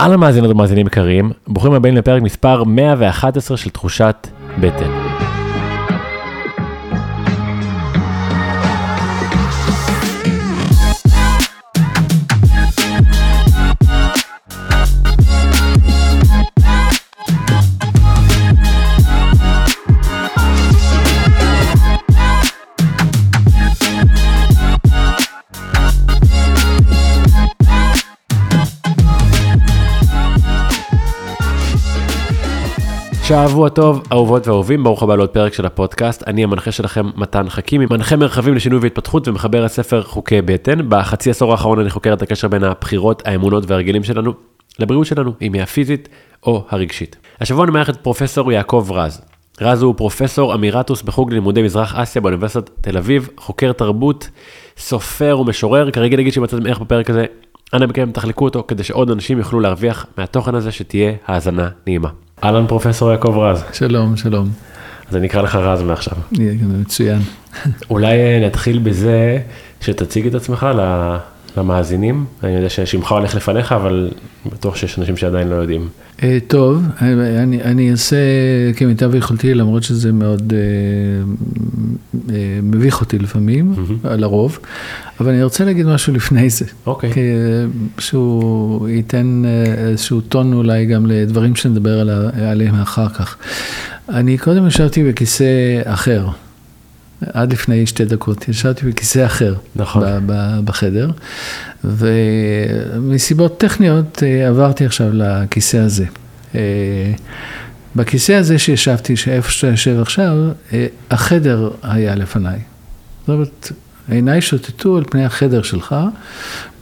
אהלן מאזינות ומאזינים יקרים, ברוכים הבאים לפרק מספר 111 של תחושת בטן. שבוע טוב, אהובות ואהובים, ברוך הבא לעוד פרק של הפודקאסט. אני המנחה שלכם, מתן חכימי, מנחה מרחבים לשינוי והתפתחות ומחבר הספר חוקי בטן. בחצי עשור האחרון אני חוקר את הקשר בין הבחירות, האמונות והרגלים שלנו לבריאות שלנו, אם היא הפיזית או הרגשית. השבוע אני מארח את פרופסור יעקב רז. רז הוא פרופסור אמירטוס בחוג ללימודי מזרח אסיה באוניברסיטת תל אביב, חוקר תרבות, סופר ומשורר. כרגע נגיד שמצאתם ערך בפרק הזה, אנא מכם תחלקו אותו כדי שעוד אנשים יוכלו להרוויח מהתוכן הזה שתהיה האזנה נעימה. אהלן פרופסור יעקב רז. שלום, שלום. אז אני אקרא לך רז מעכשיו. יהיה מצוין. אולי אה, נתחיל בזה שתציג את עצמך למאזינים. אני יודע ששמך הולך לפניך, אבל בטוח שיש אנשים שעדיין לא יודעים. אה, טוב, אני, אני אעשה כמיטב יכולתי, למרות שזה מאוד אה, אה, מביך אותי לפעמים, mm-hmm. לרוב, אבל אני רוצה להגיד משהו לפני זה. אוקיי. Okay. שהוא ייתן איזשהו טון אולי גם לדברים שנדבר עליהם אחר כך. אני קודם ישבתי בכיסא אחר. עד לפני שתי דקות, ישבתי בכיסא אחר נכון. בחדר, ומסיבות טכניות אה, עברתי עכשיו לכיסא הזה. אה, בכיסא הזה שישבתי, שאיפה שאתה יושב עכשיו, אה, החדר היה לפניי. זאת אומרת, עיניי שוטטו על פני החדר שלך,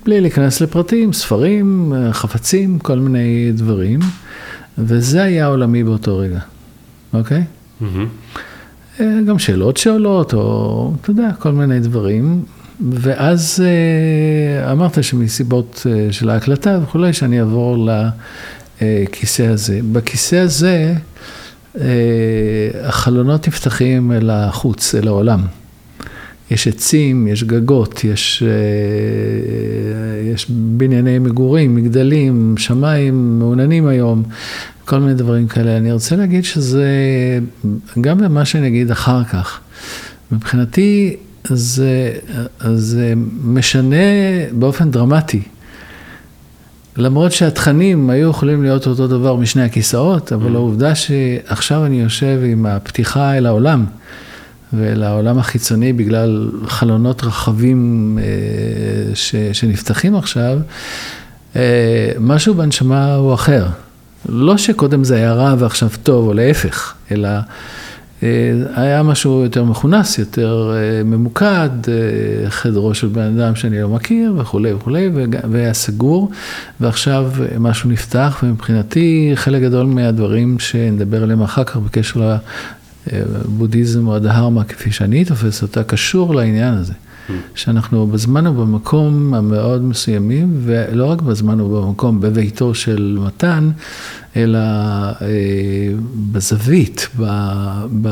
בלי להיכנס לפרטים, ספרים, חפצים, כל מיני דברים, וזה היה עולמי באותו רגע, אוקיי? Mm-hmm. גם שאלות שעולות, או אתה יודע, כל מיני דברים. ואז אה, אמרת שמסיבות אה, של ההקלטה וכולי, שאני אעבור לכיסא הזה. בכיסא הזה, החלונות נפתחים אל החוץ, אל העולם. יש עצים, יש גגות, יש, יש בנייני מגורים, מגדלים, שמיים מעוננים היום, כל מיני דברים כאלה. אני רוצה להגיד שזה, גם במה שאני אגיד אחר כך, מבחינתי זה, זה משנה באופן דרמטי. למרות שהתכנים היו יכולים להיות אותו דבר משני הכיסאות, אבל mm. העובדה שעכשיו אני יושב עם הפתיחה אל העולם, ואל העולם החיצוני בגלל חלונות רחבים אה, ש, שנפתחים עכשיו, אה, משהו בנשמה הוא אחר. לא שקודם זה היה רע ועכשיו טוב, או להפך, אלא אה, היה משהו יותר מכונס, יותר אה, ממוקד, אה, חדרו של בן אדם שאני לא מכיר וכולי וכולי, והיה סגור, ועכשיו משהו נפתח, ומבחינתי חלק גדול מהדברים שנדבר עליהם אחר כך בקשר לבודהיזם או הדהרמה, כפי שאני תופס אותה, קשור לעניין הזה. שאנחנו בזמן ובמקום המאוד מסוימים, ולא רק בזמן ובמקום, בביתו של מתן, אלא אה, בזווית, ב, ב,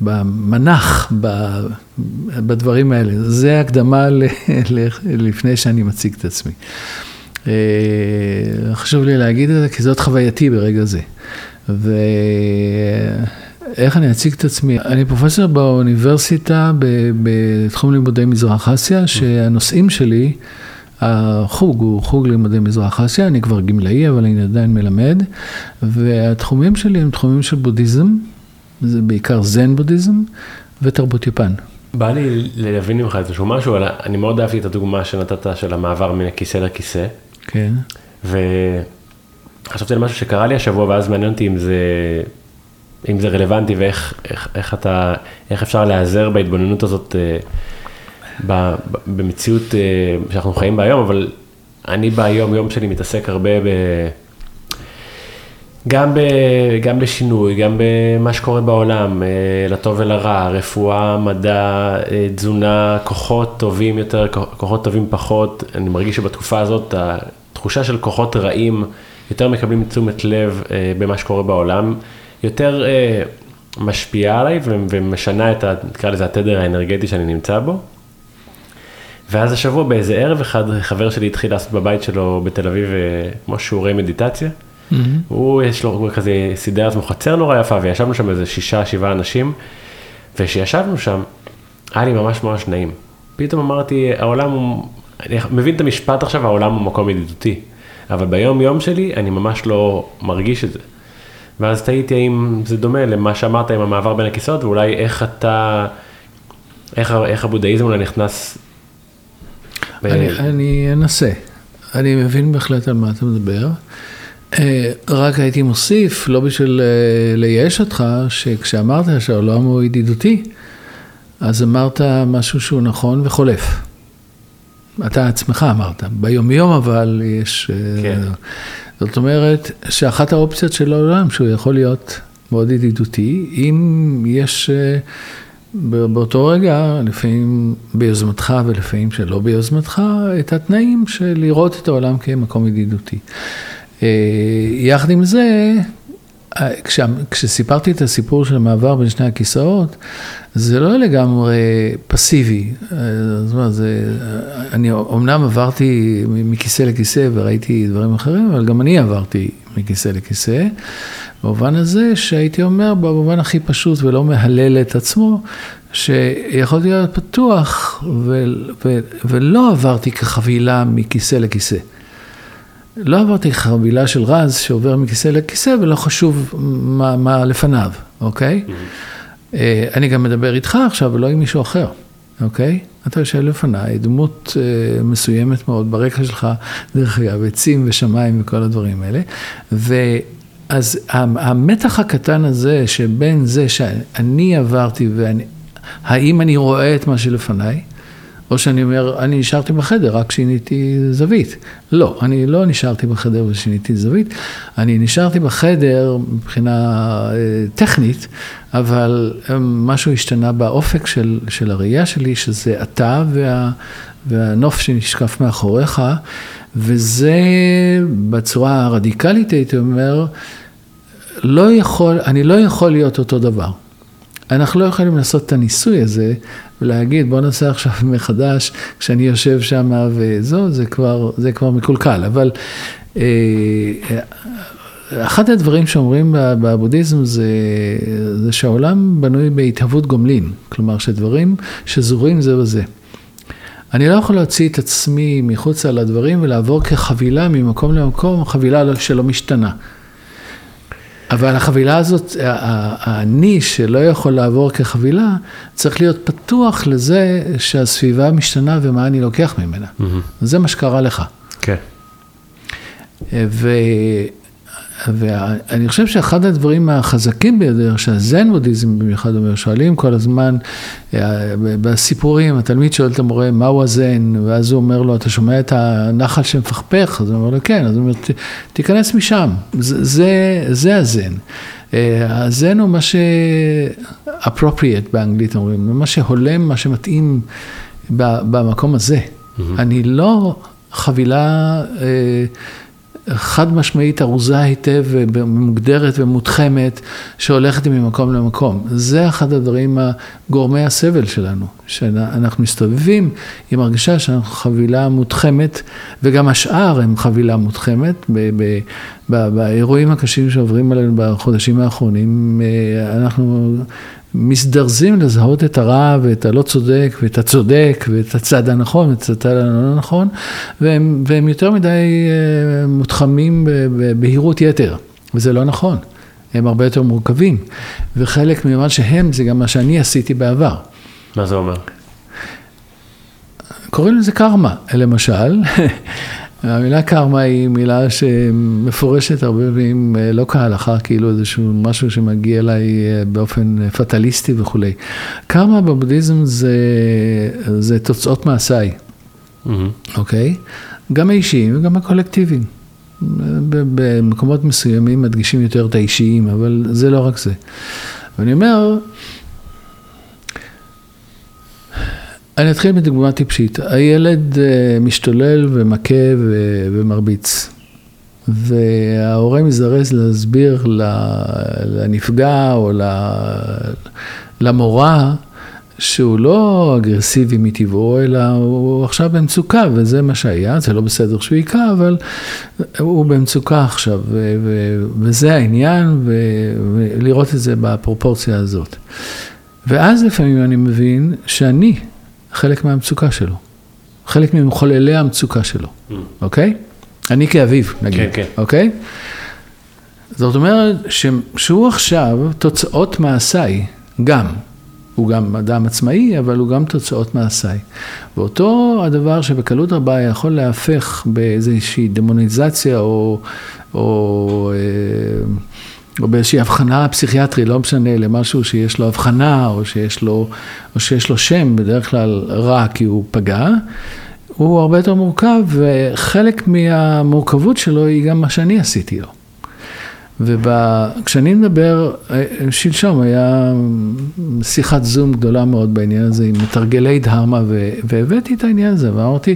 במנח, ב, בדברים האלה. זה הקדמה ל, ל, לפני שאני מציג את עצמי. אה, חשוב לי להגיד את זה, כי זאת חווייתי ברגע זה. ו... איך אני אציג את עצמי? אני פרופסור באוניברסיטה בתחום לימודי מזרח אסיה, שהנושאים שלי, החוג הוא חוג לימודי מזרח אסיה, אני כבר גמלאי, אבל אני עדיין מלמד, והתחומים שלי הם תחומים של בודהיזם, זה בעיקר זן בודהיזם, ותרבות יפן. בא לי להבין ממך איזשהו משהו, אבל אני מאוד אהבתי את הדוגמה שנתת של המעבר מן הכיסא לכיסא. כן. וחשבתי על משהו שקרה לי השבוע, ואז מעניין אותי אם זה אם זה רלוונטי ואיך איך, איך אתה, איך אפשר להיעזר בהתבוננות הזאת אה, ב, ב, במציאות אה, שאנחנו חיים בה היום, אבל אני ביום יום שלי מתעסק הרבה ב... גם, ב, גם בשינוי, גם במה שקורה בעולם, אה, לטוב ולרע, רפואה, מדע, תזונה, כוחות טובים יותר, כוחות טובים פחות. אני מרגיש שבתקופה הזאת התחושה של כוחות רעים יותר מקבלים תשומת לב במה שקורה בעולם. יותר אה, משפיעה עליי ומשנה את, ה, נקרא לזה, התדר האנרגטי שאני נמצא בו. ואז השבוע באיזה ערב אחד, חבר שלי התחיל לעשות בבית שלו בתל אביב, אה, כמו שיעורי מדיטציה. הוא, יש לו, הוא כזה סידר לעצמו חצר נורא יפה, וישבנו שם איזה שישה, שבעה אנשים, וכשישבנו שם, היה לי ממש ממש נעים. פתאום אמרתי, העולם הוא, אני מבין את המשפט עכשיו, העולם הוא מקום ידידותי, אבל ביום יום שלי אני ממש לא מרגיש את זה. ואז תהיתי האם זה דומה למה שאמרת עם המעבר בין הכיסאות, ואולי איך אתה, איך, איך הבודהיזם אולי נכנס... ב- אני, אני אנסה. אני מבין בהחלט על מה אתה מדבר. אה, רק הייתי מוסיף, לא בשביל אה, לייאש אותך, שכשאמרת שהעולם הוא ידידותי, אז אמרת משהו שהוא נכון וחולף. אתה עצמך אמרת, ביומיום אבל יש... אה, כן. זאת אומרת שאחת האופציות של העולם, שהוא יכול להיות מאוד ידידותי, אם יש אה, באותו רגע, לפעמים ביוזמתך ולפעמים שלא ביוזמתך, את התנאים של לראות את העולם כמקום ידידותי. אה, יחד עם זה, כש, כשסיפרתי את הסיפור של המעבר בין שני הכיסאות, זה לא לגמרי פסיבי. זאת אומרת, זה, אני אומנם עברתי מכיסא לכיסא וראיתי דברים אחרים, אבל גם אני עברתי מכיסא לכיסא. במובן הזה שהייתי אומר, במובן הכי פשוט ולא מהלל את עצמו, שיכולתי להיות פתוח ו, ו, ולא עברתי כחבילה מכיסא לכיסא. לא עברתי חבילה של רז שעובר מכיסא לכיסא ולא חשוב מה, מה לפניו, אוקיי? אה, אני גם מדבר איתך עכשיו ולא עם מישהו אחר, אוקיי? אתה יושב לפניי, דמות אה, מסוימת מאוד ברקע שלך, דרך אגב, עצים ושמיים וכל הדברים האלה. ואז המתח הקטן הזה שבין זה שאני עברתי והאם אני רואה את מה שלפניי, או שאני אומר, אני נשארתי בחדר, רק שיניתי זווית. לא, אני לא נשארתי בחדר ושיניתי זווית, אני נשארתי בחדר מבחינה אה, טכנית, אבל אה, משהו השתנה באופק של, של הראייה שלי, שזה אתה וה, והנוף שנשקף מאחוריך, וזה בצורה הרדיקלית, הייתי אומר, לא יכול, אני לא יכול להיות אותו דבר. אנחנו לא יכולים לעשות את הניסוי הזה ולהגיד בוא נעשה עכשיו מחדש כשאני יושב שם וזהו, זה כבר, זה כבר מקולקל. אבל אה, אחד הדברים שאומרים בבודהיזם זה, זה שהעולם בנוי בהתהוות גומלין, כלומר שדברים שזורים זה בזה. אני לא יכול להוציא את עצמי מחוצה לדברים ולעבור כחבילה ממקום למקום, חבילה שלא משתנה. אבל החבילה הזאת, האני שלא יכול לעבור כחבילה, צריך להיות פתוח לזה שהסביבה משתנה ומה אני לוקח ממנה. Mm-hmm. זה מה שקרה לך. כן. ו... ואני חושב שאחד הדברים החזקים ביותר, שהזן בודהיזם במיוחד אומר, שואלים כל הזמן בסיפורים, התלמיד שואל את המורה, מהו הזן? ואז הוא אומר לו, אתה שומע את הנחל שמפכפך? אז הוא אומר לו, כן, אז הוא אומר, תיכנס משם, זה, זה, זה הזן. הזן הוא מה ש... appropriate באנגלית אומרים, מה שהולם, מה שמתאים במקום הזה. Mm-hmm. אני לא חבילה... חד משמעית ארוזה היטב ומוגדרת ומותחמת, שהולכת ממקום למקום. זה אחד הדברים הגורמי הסבל שלנו, שאנחנו מסתובבים עם הרגשה שאנחנו חבילה מותחמת, וגם השאר הם חבילה מותחמת. באירועים הקשים שעוברים עלינו בחודשים האחרונים, אנחנו מזדרזים לזהות את הרע ואת הלא צודק ואת הצודק ואת הצד הנכון ואת הצד הלא נכון, והם, והם יותר מדי מותחמים בבהירות יתר, וזה לא נכון. הם הרבה יותר מורכבים, וחלק ממה שהם זה גם מה שאני עשיתי בעבר. מה זה אומר? קוראים לזה קרמה, למשל. המילה קרמה היא מילה שמפורשת הרבה פעמים לא כהלכה, כאילו איזשהו משהו שמגיע אליי באופן פטליסטי וכולי. קרמה בבודהיזם זה, זה תוצאות מעשיי, אוקיי? Mm-hmm. Okay? גם האישיים וגם הקולקטיביים. במקומות מסוימים מדגישים יותר את האישיים, אבל זה לא רק זה. ואני אומר, אני אתחיל בדוגמה טיפשית. הילד משתולל ומכה ומרביץ. וההורה מזרז להסביר לנפגע או למורה שהוא לא אגרסיבי מטבעו, אלא הוא עכשיו במצוקה, וזה מה שהיה, זה לא בסדר שהוא היכה, אבל הוא במצוקה עכשיו, ו- ו- וזה העניין, ו- ולראות את זה בפרופורציה הזאת. ואז לפעמים אני מבין שאני חלק מהמצוקה שלו, חלק ממחוללי המצוקה שלו, mm. אוקיי? אני כאביו, נגיד, כן, כן. אוקיי? זאת אומרת שהוא עכשיו, תוצאות מעשיי, גם, הוא גם אדם עצמאי, אבל הוא גם תוצאות מעשיי. ואותו הדבר שבקלות רבה יכול להפך באיזושהי דמוניזציה או, או, אה, או באיזושהי הבחנה פסיכיאטרית, לא משנה, למשהו שיש לו הבחנה או שיש לו, או שיש לו שם, בדרך כלל רע כי הוא פגע. הוא הרבה יותר מורכב, וחלק מהמורכבות שלו היא גם מה שאני עשיתי לו. וכשאני מדבר, שלשום היה שיחת זום גדולה מאוד בעניין הזה עם מתרגלי דהרמה, והבאתי את העניין הזה, ואמרתי,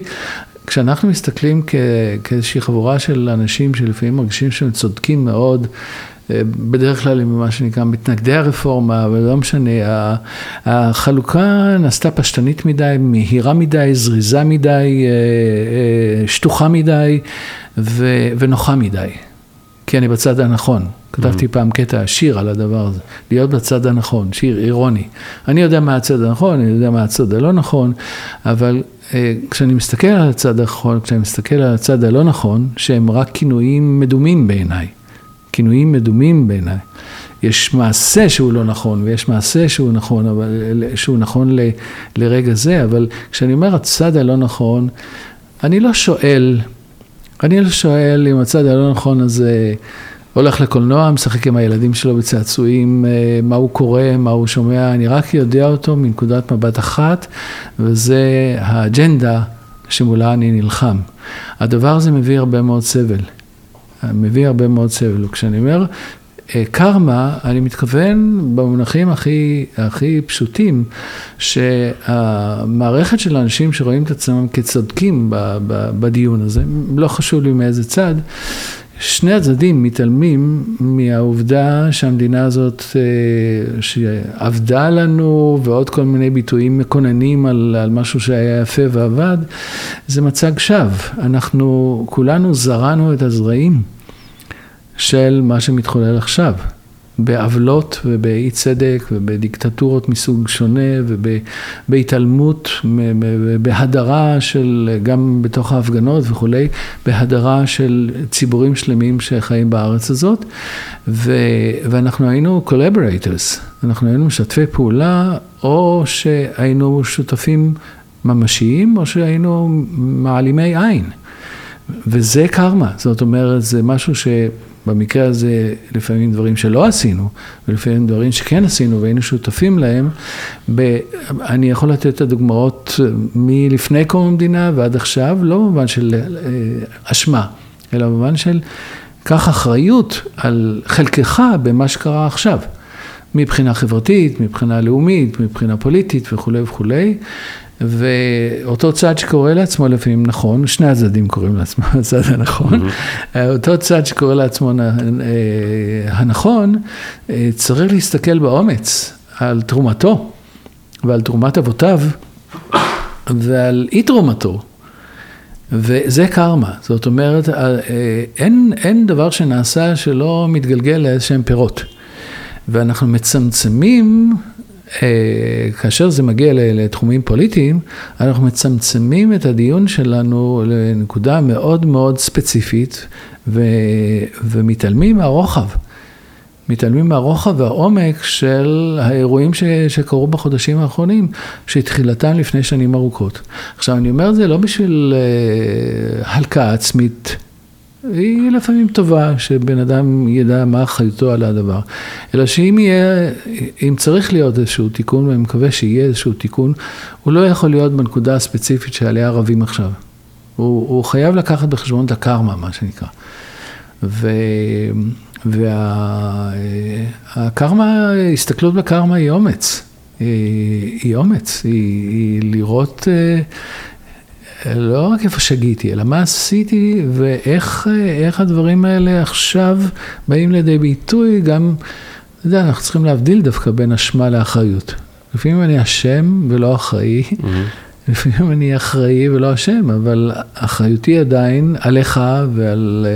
כשאנחנו מסתכלים כאיזושהי חבורה של אנשים שלפעמים מרגישים שהם צודקים מאוד, בדרך כלל עם מה שנקרא מתנגדי הרפורמה, אבל לא משנה, החלוקה נעשתה פשטנית מדי, מהירה מדי, זריזה מדי, אה, אה, שטוחה מדי ונוחה מדי. כי אני בצד הנכון. כתבתי mm-hmm. פעם קטע, שיר על הדבר הזה, להיות בצד הנכון, שיר אירוני. אני יודע מה הצד הנכון, אני יודע מה הצד הלא נכון, אבל אה, כשאני מסתכל על הצד הנכון, כשאני מסתכל על הצד הלא נכון, שהם רק כינויים מדומים בעיניי, כינויים מדומים בעיניי. יש מעשה שהוא לא נכון, ויש מעשה שהוא נכון, אבל, שהוא נכון ל, לרגע זה, אבל כשאני אומר הצד הלא נכון, אני לא שואל, אני לא שואל אם הצד הלא נכון הזה הולך לקולנוע, משחק עם הילדים שלו בצעצועים, אה, מה הוא קורא, מה הוא שומע, אני רק יודע אותו מנקודת מבט אחת, וזה האג'נדה שמולה אני נלחם. הדבר הזה מביא הרבה מאוד סבל. מביא הרבה מאוד סבל. וכשאני אומר אה, קרמה, אני מתכוון במונחים הכי, הכי פשוטים, שהמערכת של האנשים שרואים את עצמם כצודקים בדיון הזה, לא חשוב לי מאיזה צד, שני הצדדים מתעלמים מהעובדה שהמדינה הזאת אה, שעבדה לנו ועוד כל מיני ביטויים מקוננים על, על משהו שהיה יפה ועבד, זה מצג שווא. אנחנו כולנו זרענו את הזרעים של מה שמתחולל עכשיו. בעוולות ובאי צדק ובדיקטטורות מסוג שונה ובהתעלמות, בהדרה של, גם בתוך ההפגנות וכולי, בהדרה של ציבורים שלמים שחיים בארץ הזאת. ו, ואנחנו היינו collaborators, אנחנו היינו משתפי פעולה, או שהיינו שותפים ממשיים, או שהיינו מעלימי עין. וזה קרמה, זאת אומרת, זה משהו ש... במקרה הזה לפעמים דברים שלא עשינו, ולפעמים דברים שכן עשינו והיינו שותפים להם. ב, אני יכול לתת את הדוגמאות מלפני קום המדינה ועד עכשיו, לא במובן של אה, אשמה, אלא במובן של קח אחריות על חלקך במה שקרה עכשיו. מבחינה חברתית, מבחינה לאומית, מבחינה פוליטית וכולי וכולי. ואותו צד שקורא לעצמו לפעמים נכון, שני הצדדים קוראים לעצמו הצד הנכון, mm-hmm. אותו צד שקורא לעצמו אה, הנכון, אה, צריך להסתכל באומץ על תרומתו ועל תרומת אבותיו ועל אי תרומתו. וזה קרמה, זאת אומרת, אין, אין דבר שנעשה שלא מתגלגל לאיזשהם פירות. ואנחנו מצמצמים כאשר זה מגיע לתחומים פוליטיים, אנחנו מצמצמים את הדיון שלנו לנקודה מאוד מאוד ספציפית ו, ומתעלמים מהרוחב. מתעלמים מהרוחב והעומק של האירועים ש, שקרו בחודשים האחרונים, שתחילתם לפני שנים ארוכות. עכשיו, אני אומר את זה לא בשביל אה, הלקאה עצמית היא לפעמים טובה, שבן אדם ידע מה אחריותו על הדבר. אלא שאם יהיה, אם צריך להיות איזשהו תיקון, ואני מקווה שיהיה איזשהו תיקון, הוא לא יכול להיות בנקודה הספציפית שעליה רבים עכשיו. הוא, הוא חייב לקחת בחשבון את הקרמה, מה שנקרא. ו... והקרמה, הסתכלות בקרמה היא אומץ. היא, היא אומץ, היא, היא לראות לא רק איפה שגיתי, אלא מה עשיתי ואיך הדברים האלה עכשיו באים לידי ביטוי, גם, אתה יודע, אנחנו צריכים להבדיל דווקא בין אשמה לאחריות. לפעמים אני אשם ולא אחראי, Mm-hmm. לפעמים אני אחראי ולא אשם, אבל אחריותי עדיין עליך ועל,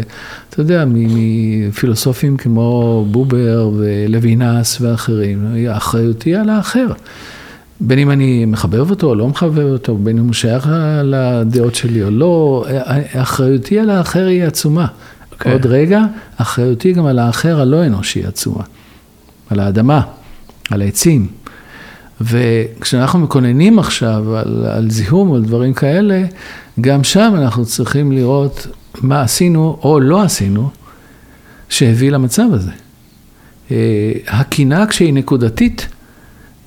אתה יודע, מפילוסופים כמו בובר ולוינס ואחרים, אחריותי על האחר. בין אם אני מחבב אותו או לא מחבב אותו, בין אם הוא שייך לדעות שלי או לא, אחריותי על האחר היא עצומה. Okay. אוקיי. עוד רגע, אחריותי גם על האחר הלא אנושי היא עצומה. על האדמה, על העצים. וכשאנחנו מקוננים עכשיו על, על זיהום או על דברים כאלה, גם שם אנחנו צריכים לראות מה עשינו או לא עשינו שהביא למצב הזה. אה, הקינה כשהיא נקודתית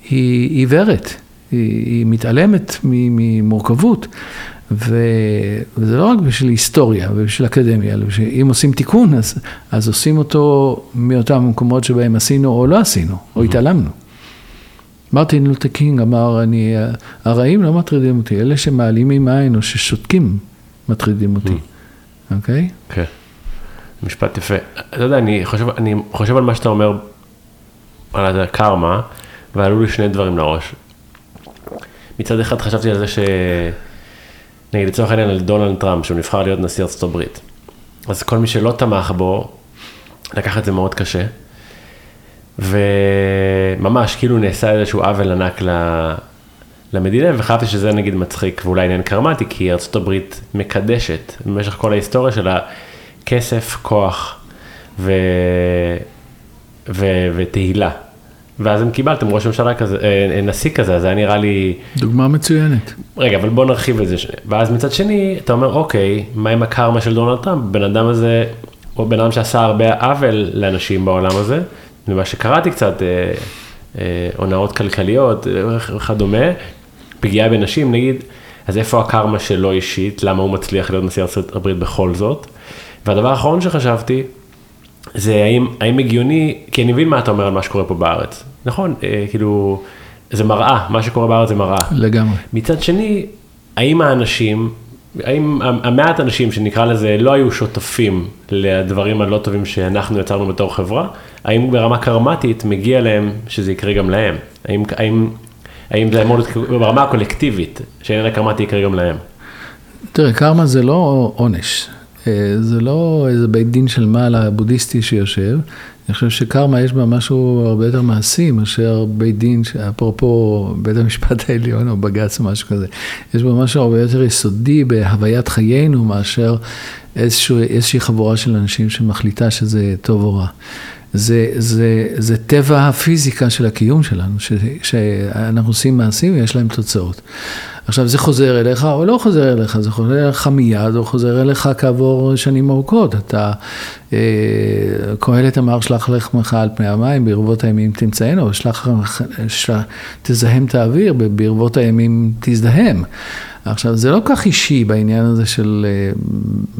היא עיוורת, היא, היא מתעלמת ממורכבות. ו... וזה לא רק בשביל היסטוריה ובשביל אקדמיה, אלא אם עושים תיקון, אז, אז עושים אותו מאותם המקומות שבהם עשינו או לא עשינו, או התעלמנו. מרטין לותר קינג אמר, אני, הרעים לא מטרידים אותי, אלה שמעלימים עין או ששותקים מטרידים אותי, אוקיי? Mm. כן, משפט יפה. אתה יודע, אני חושב, אני חושב על מה שאתה אומר, על הקרמה, ועלו לי שני דברים לראש. מצד אחד חשבתי על זה ש... נגיד לצורך העניין על דונלד טראמפ, שהוא נבחר להיות נשיא ארצות הברית. אז כל מי שלא תמך בו, לקח את זה מאוד קשה. וממש כאילו נעשה איזשהו עוול ענק למדינה, וחשבתי שזה נגיד מצחיק ואולי עניין קרמטי, כי ארצות הברית מקדשת במשך כל ההיסטוריה שלה כסף, כוח ו... ו... ותהילה. ואז אם קיבלתם ראש ממשלה כזה, אה, נשיא כזה, זה היה נראה לי... דוגמה מצוינת. רגע, אבל בוא נרחיב את זה. ואז מצד שני, אתה אומר, אוקיי, מה עם הקרמה של דונלד טראמפ? בן אדם הזה, הוא בן אדם שעשה הרבה עוול לאנשים בעולם הזה, ממה שקראתי קצת, אה, אה, הונאות כלכליות וכדומה, פגיעה בנשים נגיד, אז איפה הקרמה שלו אישית, למה הוא מצליח להיות נשיא ארצות הברית בכל זאת? והדבר האחרון שחשבתי, זה האם, האם הגיוני, כי אני מבין מה אתה אומר על מה שקורה פה בארץ, נכון? אה, כאילו, זה מראה, מה שקורה בארץ זה מראה. לגמרי. מצד שני, האם האנשים, האם המעט אנשים שנקרא לזה לא היו שותפים לדברים הלא טובים שאנחנו יצרנו בתור חברה, האם ברמה קרמטית מגיע להם שזה יקרה גם להם? האם, האם, האם זה אמור להיות ברמה הקולקטיבית, שעניין הקרמטי יקרה גם להם? תראה, קרמה זה לא עונש. אה, זה לא איזה בית דין של מעלה בודהיסטי שיושב, אני חושב שקרמה יש בה משהו הרבה יותר מעשי מאשר בית דין, אפרופו בית המשפט העליון או בג"ץ או משהו כזה, יש בה משהו הרבה יותר יסודי בהוויית חיינו מאשר איזשהו, איזושהי חבורה של אנשים שמחליטה שזה טוב או רע. זה, זה, זה טבע הפיזיקה של הקיום שלנו, ש, שאנחנו עושים מעשים ויש להם תוצאות. עכשיו זה חוזר אליך או לא חוזר אליך, זה חוזר אליך מיד או חוזר אליך כעבור שנים ארוכות. אתה, אה, קהלת אמר שלח לחמך על פני המים, ברבות הימים תמצאנו, שלח, של, תזהם את האוויר, ברבות הימים תזדהם. עכשיו, זה לא כך אישי בעניין הזה של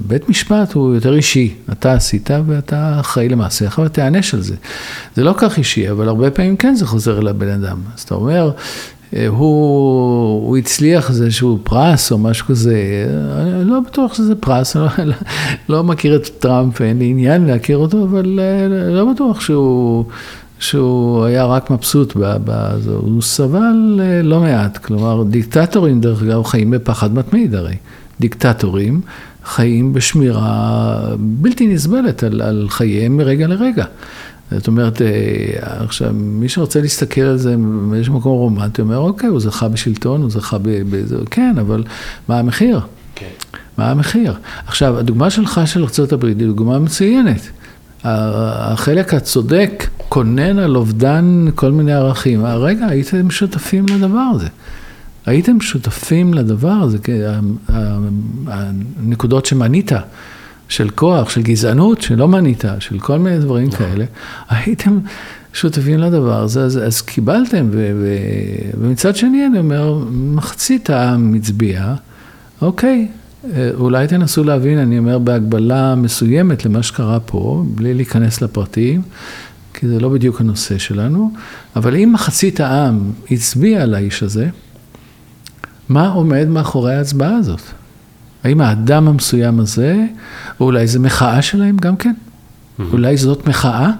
בית משפט, הוא יותר אישי. אתה עשית ואתה אחראי למעשיך ותיענש על זה. זה לא כך אישי, אבל הרבה פעמים כן זה חוזר אל הבן אדם. אז אתה אומר, הוא, הוא הצליח איזשהו פרס או משהו כזה, אני לא בטוח שזה פרס, אני לא, לא מכיר את טראמפ, אין לי עניין להכיר אותו, אבל לא בטוח שהוא... שהוא היה רק מבסוט בזה, הוא סבל לא מעט, כלומר דיקטטורים דרך אגב חיים בפחד מתמיד הרי, דיקטטורים חיים בשמירה בלתי נסבלת על, על חייהם מרגע לרגע. זאת אומרת, עכשיו, מי שרוצה להסתכל על זה באיזשהו מקום רומנטי, אומר, אוקיי, הוא זכה בשלטון, הוא זכה בזה, כן, אבל מה המחיר? כן. מה המחיר? עכשיו, הדוגמה שלך של ארה"ב היא דוגמה מצוינת. החלק הצודק כונן על אובדן כל מיני ערכים. רגע, הייתם שותפים לדבר הזה. הייתם שותפים לדבר הזה, הנקודות שמנית, של כוח, של גזענות, שלא מנית, של כל מיני דברים כאלה, הייתם שותפים לדבר הזה, אז, אז קיבלתם, ו, ו, ומצד שני אני אומר, מחצית העם הצביע, אוקיי, אולי תנסו להבין, אני אומר, בהגבלה מסוימת למה שקרה פה, בלי להיכנס לפרטים, כי זה לא בדיוק הנושא שלנו, אבל אם מחצית העם הצביע על האיש הזה, מה עומד מאחורי ההצבעה הזאת? האם האדם המסוים הזה, או אולי זו מחאה שלהם גם כן? Mm-hmm. אולי זאת מחאה,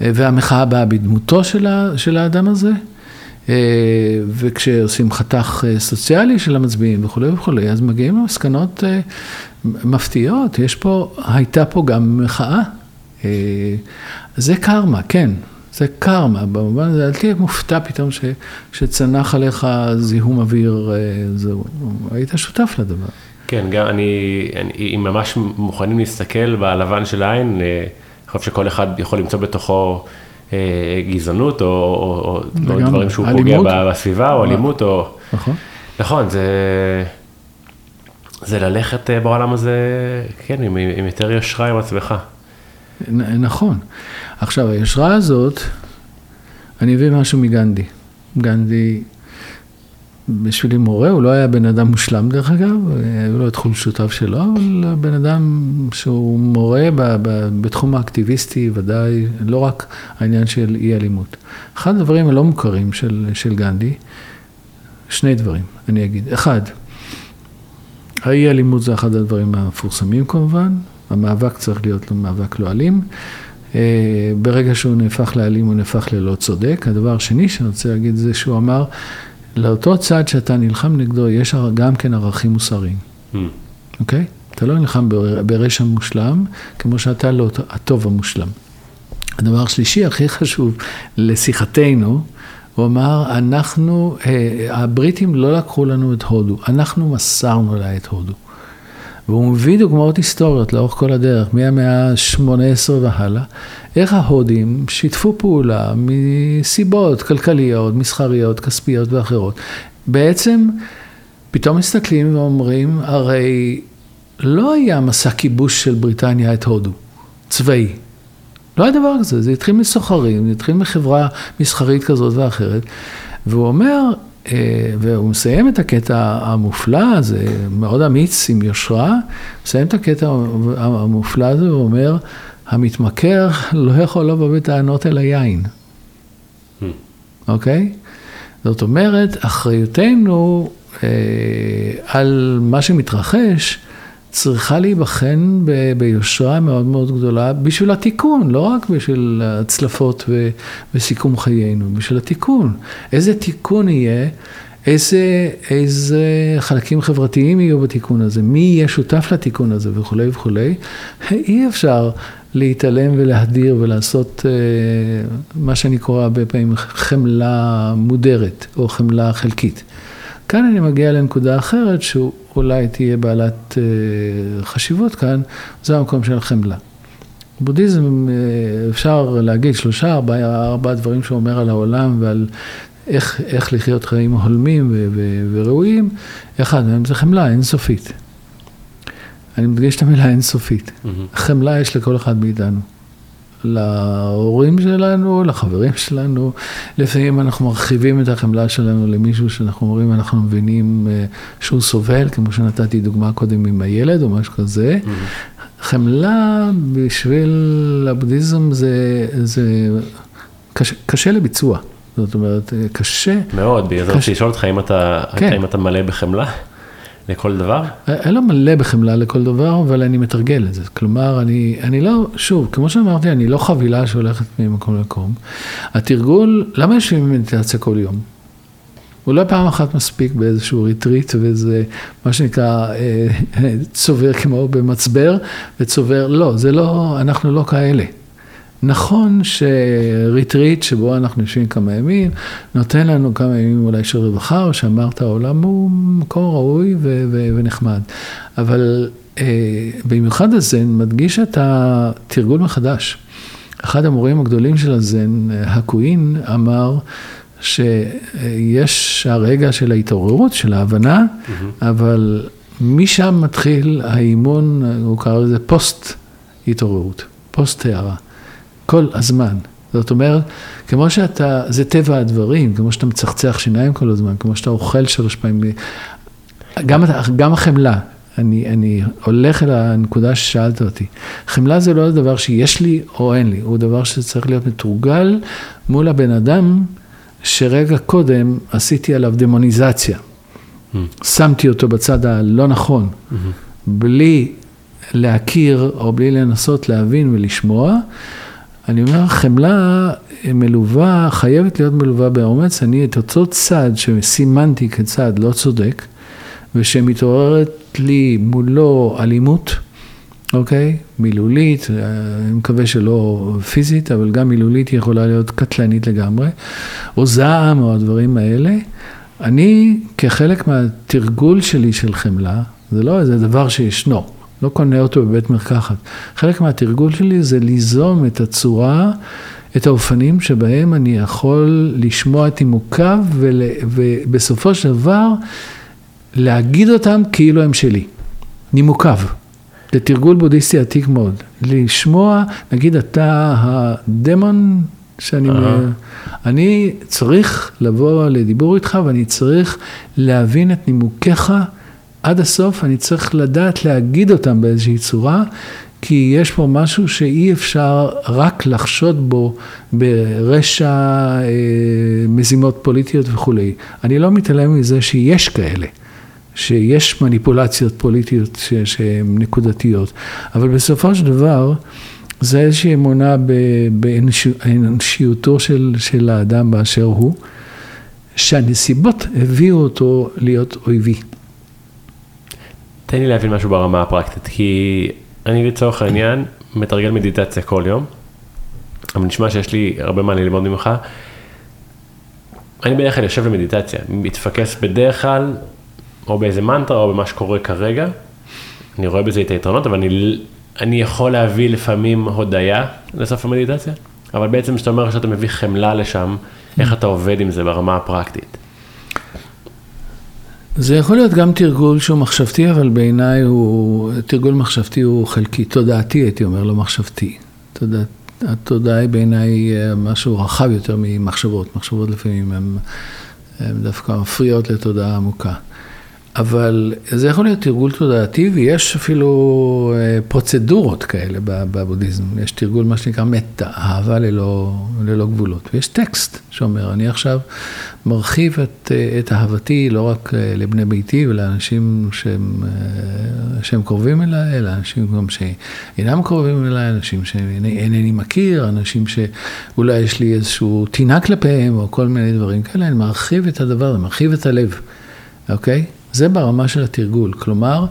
והמחאה באה בדמותו של, ה, של האדם הזה? אה, וכשעושים חתך אה, סוציאלי של המצביעים וכולי וכולי, אז מגיעים למסקנות אה, מפתיעות. יש פה, הייתה פה גם מחאה. זה קרמה, כן. זה קרמה, במובן הזה, אל תהיה מופתע פתאום ש, שצנח עליך זיהום אוויר, זהו, היית שותף לדבר. כן, גם אני, אני, אם ממש מוכנים להסתכל בלבן של העין, אני חושב שכל אחד יכול למצוא בתוכו אה, גזענות, או, או, או דברים שהוא אלימות. פוגע בסביבה, או אלימות, או... נכון. נכון, זה, זה ללכת אה, בעולם הזה, כן, עם, עם יותר יושרה עם עצמך. נכון. עכשיו, היושרה הזאת, אני אביא משהו מגנדי. גנדי בשבילי מורה, הוא לא היה בן אדם מושלם דרך אגב, היו לו את חולשותיו שלו, אבל בן אדם שהוא מורה ב, ב, בתחום האקטיביסטי, ודאי, לא רק העניין של אי אלימות. אחד הדברים הלא מוכרים של, של גנדי, שני דברים, אני אגיד. אחד, האי אלימות זה אחד הדברים המפורסמים כמובן, המאבק צריך להיות לו מאבק לא אלים. אה, ברגע שהוא נהפך לאלים הוא נהפך ללא צודק. הדבר השני שאני רוצה להגיד זה שהוא אמר לאותו צד שאתה נלחם נגדו יש גם כן ערכים מוסריים, mm. אוקיי? Mm. Okay? אתה לא נלחם ברשע מושלם, כמו שאתה לא הטוב המושלם. הדבר השלישי הכי חשוב לשיחתנו, הוא אמר, אנחנו, אה, הבריטים לא לקחו לנו את הודו, אנחנו מסרנו לה את הודו. והוא מביא דוגמאות היסטוריות לאורך כל הדרך, מהמאה ה-18 והלאה, איך ההודים שיתפו פעולה מסיבות כלכליות, מסחריות, כספיות ואחרות. בעצם פתאום מסתכלים ואומרים, הרי לא היה מסע כיבוש של בריטניה את הודו, צבאי. לא היה דבר כזה, זה התחיל מסוחרים, זה התחיל מחברה מסחרית כזאת ואחרת. והוא אומר, והוא מסיים את הקטע המופלא הזה, מאוד אמיץ, עם יושרה, מסיים את הקטע המופלא הזה ואומר, המתמכר לא יכול לבוא בטענות אל היין, hmm. אוקיי? Hmm. Okay? זאת אומרת, אחריותנו אה, על מה שמתרחש, צריכה להיבחן ב- ביושרה מאוד מאוד גדולה בשביל התיקון, לא רק בשביל הצלפות ו- וסיכום חיינו, בשביל התיקון. איזה תיקון יהיה, איזה, איזה חלקים חברתיים יהיו בתיקון הזה, מי יהיה שותף לתיקון הזה וכולי וכולי. אי אפשר להתעלם ולהדיר ולעשות uh, מה שאני קורא הרבה פעמים חמלה מודרת או חמלה חלקית. כאן אני מגיע לנקודה אחרת שאולי תהיה בעלת uh, חשיבות כאן, זה המקום של החמלה. בודהיזם, uh, אפשר להגיד שלושה, ארבעה ארבע דברים שהוא אומר על העולם ועל איך, איך לחיות חיים הולמים ו- ו- וראויים, אחד מהם זה חמלה אינסופית. אני מדגיש את המילה אינסופית. Mm-hmm. חמלה יש לכל אחד מאיתנו. להורים שלנו, לחברים שלנו. לפעמים אנחנו מרחיבים את החמלה שלנו למישהו שאנחנו אומרים, אנחנו מבינים אה, שהוא סובל, כמו שנתתי דוגמה קודם עם הילד או משהו כזה. Mm-hmm. חמלה בשביל הבודהיזם זה, זה קשה, קשה לביצוע. זאת אומרת, אה, קשה. מאוד, בגלל זה רציתי לשאול אותך אם אתה, כן. אם אתה מלא בחמלה. לכל דבר? אני לא מלא בחמלה לכל דבר, אבל אני מתרגל את זה. כלומר, אני, אני לא, שוב, כמו שאמרתי, אני לא חבילה שהולכת ממקום למקום. התרגול, למה יושבים במדיטציה כל יום? אולי פעם אחת מספיק באיזשהו ריטריט, וזה מה שנקרא אה, צובר כמו במצבר, וצובר, לא, זה לא, אנחנו לא כאלה. נכון שריטריט שבו אנחנו יושבים כמה ימים, נותן לנו כמה ימים אולי של רווחה, או שאמרת העולם הוא מקום ראוי ו- ו- ונחמד. אבל אה, במיוחד הזן מדגיש את התרגול מחדש. אחד המורים הגדולים של הזן, הקווין, אמר שיש הרגע של ההתעוררות, של ההבנה, mm-hmm. אבל משם מתחיל האימון, הוא קרא לזה פוסט התעוררות, פוסט הערה. כל הזמן. זאת אומרת, כמו שאתה, זה טבע הדברים, כמו שאתה מצחצח שיניים כל הזמן, כמו שאתה אוכל שלוש פעמים, גם, גם החמלה, אני, אני הולך אל הנקודה ששאלת אותי. חמלה זה לא דבר שיש לי או אין לי, הוא דבר שצריך להיות מתורגל מול הבן אדם שרגע קודם עשיתי עליו דמוניזציה. Mm. שמתי אותו בצד הלא נכון, mm-hmm. בלי להכיר או בלי לנסות להבין ולשמוע. אני אומר, חמלה מלווה, חייבת להיות מלווה באומץ. אני את אותו צד שסימנתי כצד לא צודק, ושמתעוררת לי מולו אלימות, אוקיי? מילולית, אני מקווה שלא פיזית, אבל גם מילולית היא יכולה להיות קטלנית לגמרי, או זעם או הדברים האלה. אני, כחלק מהתרגול שלי של חמלה, זה לא איזה דבר שישנו, לא קונה אותו בבית מרקחת. חלק מהתרגול שלי זה ליזום את הצורה, את האופנים שבהם אני יכול לשמוע את נימוקיו ול, ובסופו של דבר להגיד אותם כאילו הם שלי. נימוקיו. זה תרגול בודהיסטי עתיק מאוד. לשמוע, נגיד אתה הדמון שאני... Uh-huh. אני צריך לבוא לדיבור איתך ואני צריך להבין את נימוקיך עד הסוף, אני צריך לדעת להגיד אותם באיזושהי צורה, כי יש פה משהו שאי אפשר רק לחשוד בו ברשע אה, מזימות פוליטיות וכולי. אני לא מתעלם מזה שיש כאלה. שיש מניפולציות פוליטיות שהן נקודתיות, אבל בסופו של דבר זה איזושהי אמונה באנושיותו של, של האדם באשר הוא, שהנסיבות הביאו אותו להיות אויבי. תן לי להבין משהו ברמה הפרקטית, כי אני לצורך העניין מתרגל מדיטציה כל יום, אבל נשמע שיש לי הרבה מה ללמוד ממך. אני בדרך כלל יושב במדיטציה, מתפקס בדרך כלל או באיזה מנטרה או במה שקורה כרגע. אני רואה בזה את היתרונות, אבל אני, אני יכול להביא לפעמים הודיה לסוף המדיטציה, אבל בעצם כשאתה אומר שאתה מביא חמלה לשם, איך אתה עובד עם זה ברמה הפרקטית? זה יכול להיות גם תרגול שהוא מחשבתי, אבל בעיניי הוא, תרגול מחשבתי הוא חלקי, תודעתי הייתי אומר, לא מחשבתי. תודע, התודעה היא בעיניי משהו רחב יותר ממחשבות, מחשבות לפעמים הן דווקא מפריעות לתודעה עמוקה. אבל זה יכול להיות תרגול תודעתי, ויש אפילו אה, פרוצדורות כאלה בבודהיזם. יש תרגול, מה שנקרא מטה, אהבה ללא, ללא גבולות. ויש טקסט שאומר, אני עכשיו מרחיב את, אה, את אהבתי לא רק אה, לבני ביתי ולאנשים שהם, שהם קרובים אליי, אלא אנשים גם שאינם קרובים אליי, אנשים שאינני מכיר, אנשים שאולי יש לי איזשהו טינה כלפיהם, או כל מיני דברים כאלה. אני מרחיב את הדבר, אני מרחיב את הלב, אוקיי? זה ברמה של התרגול. כלומר,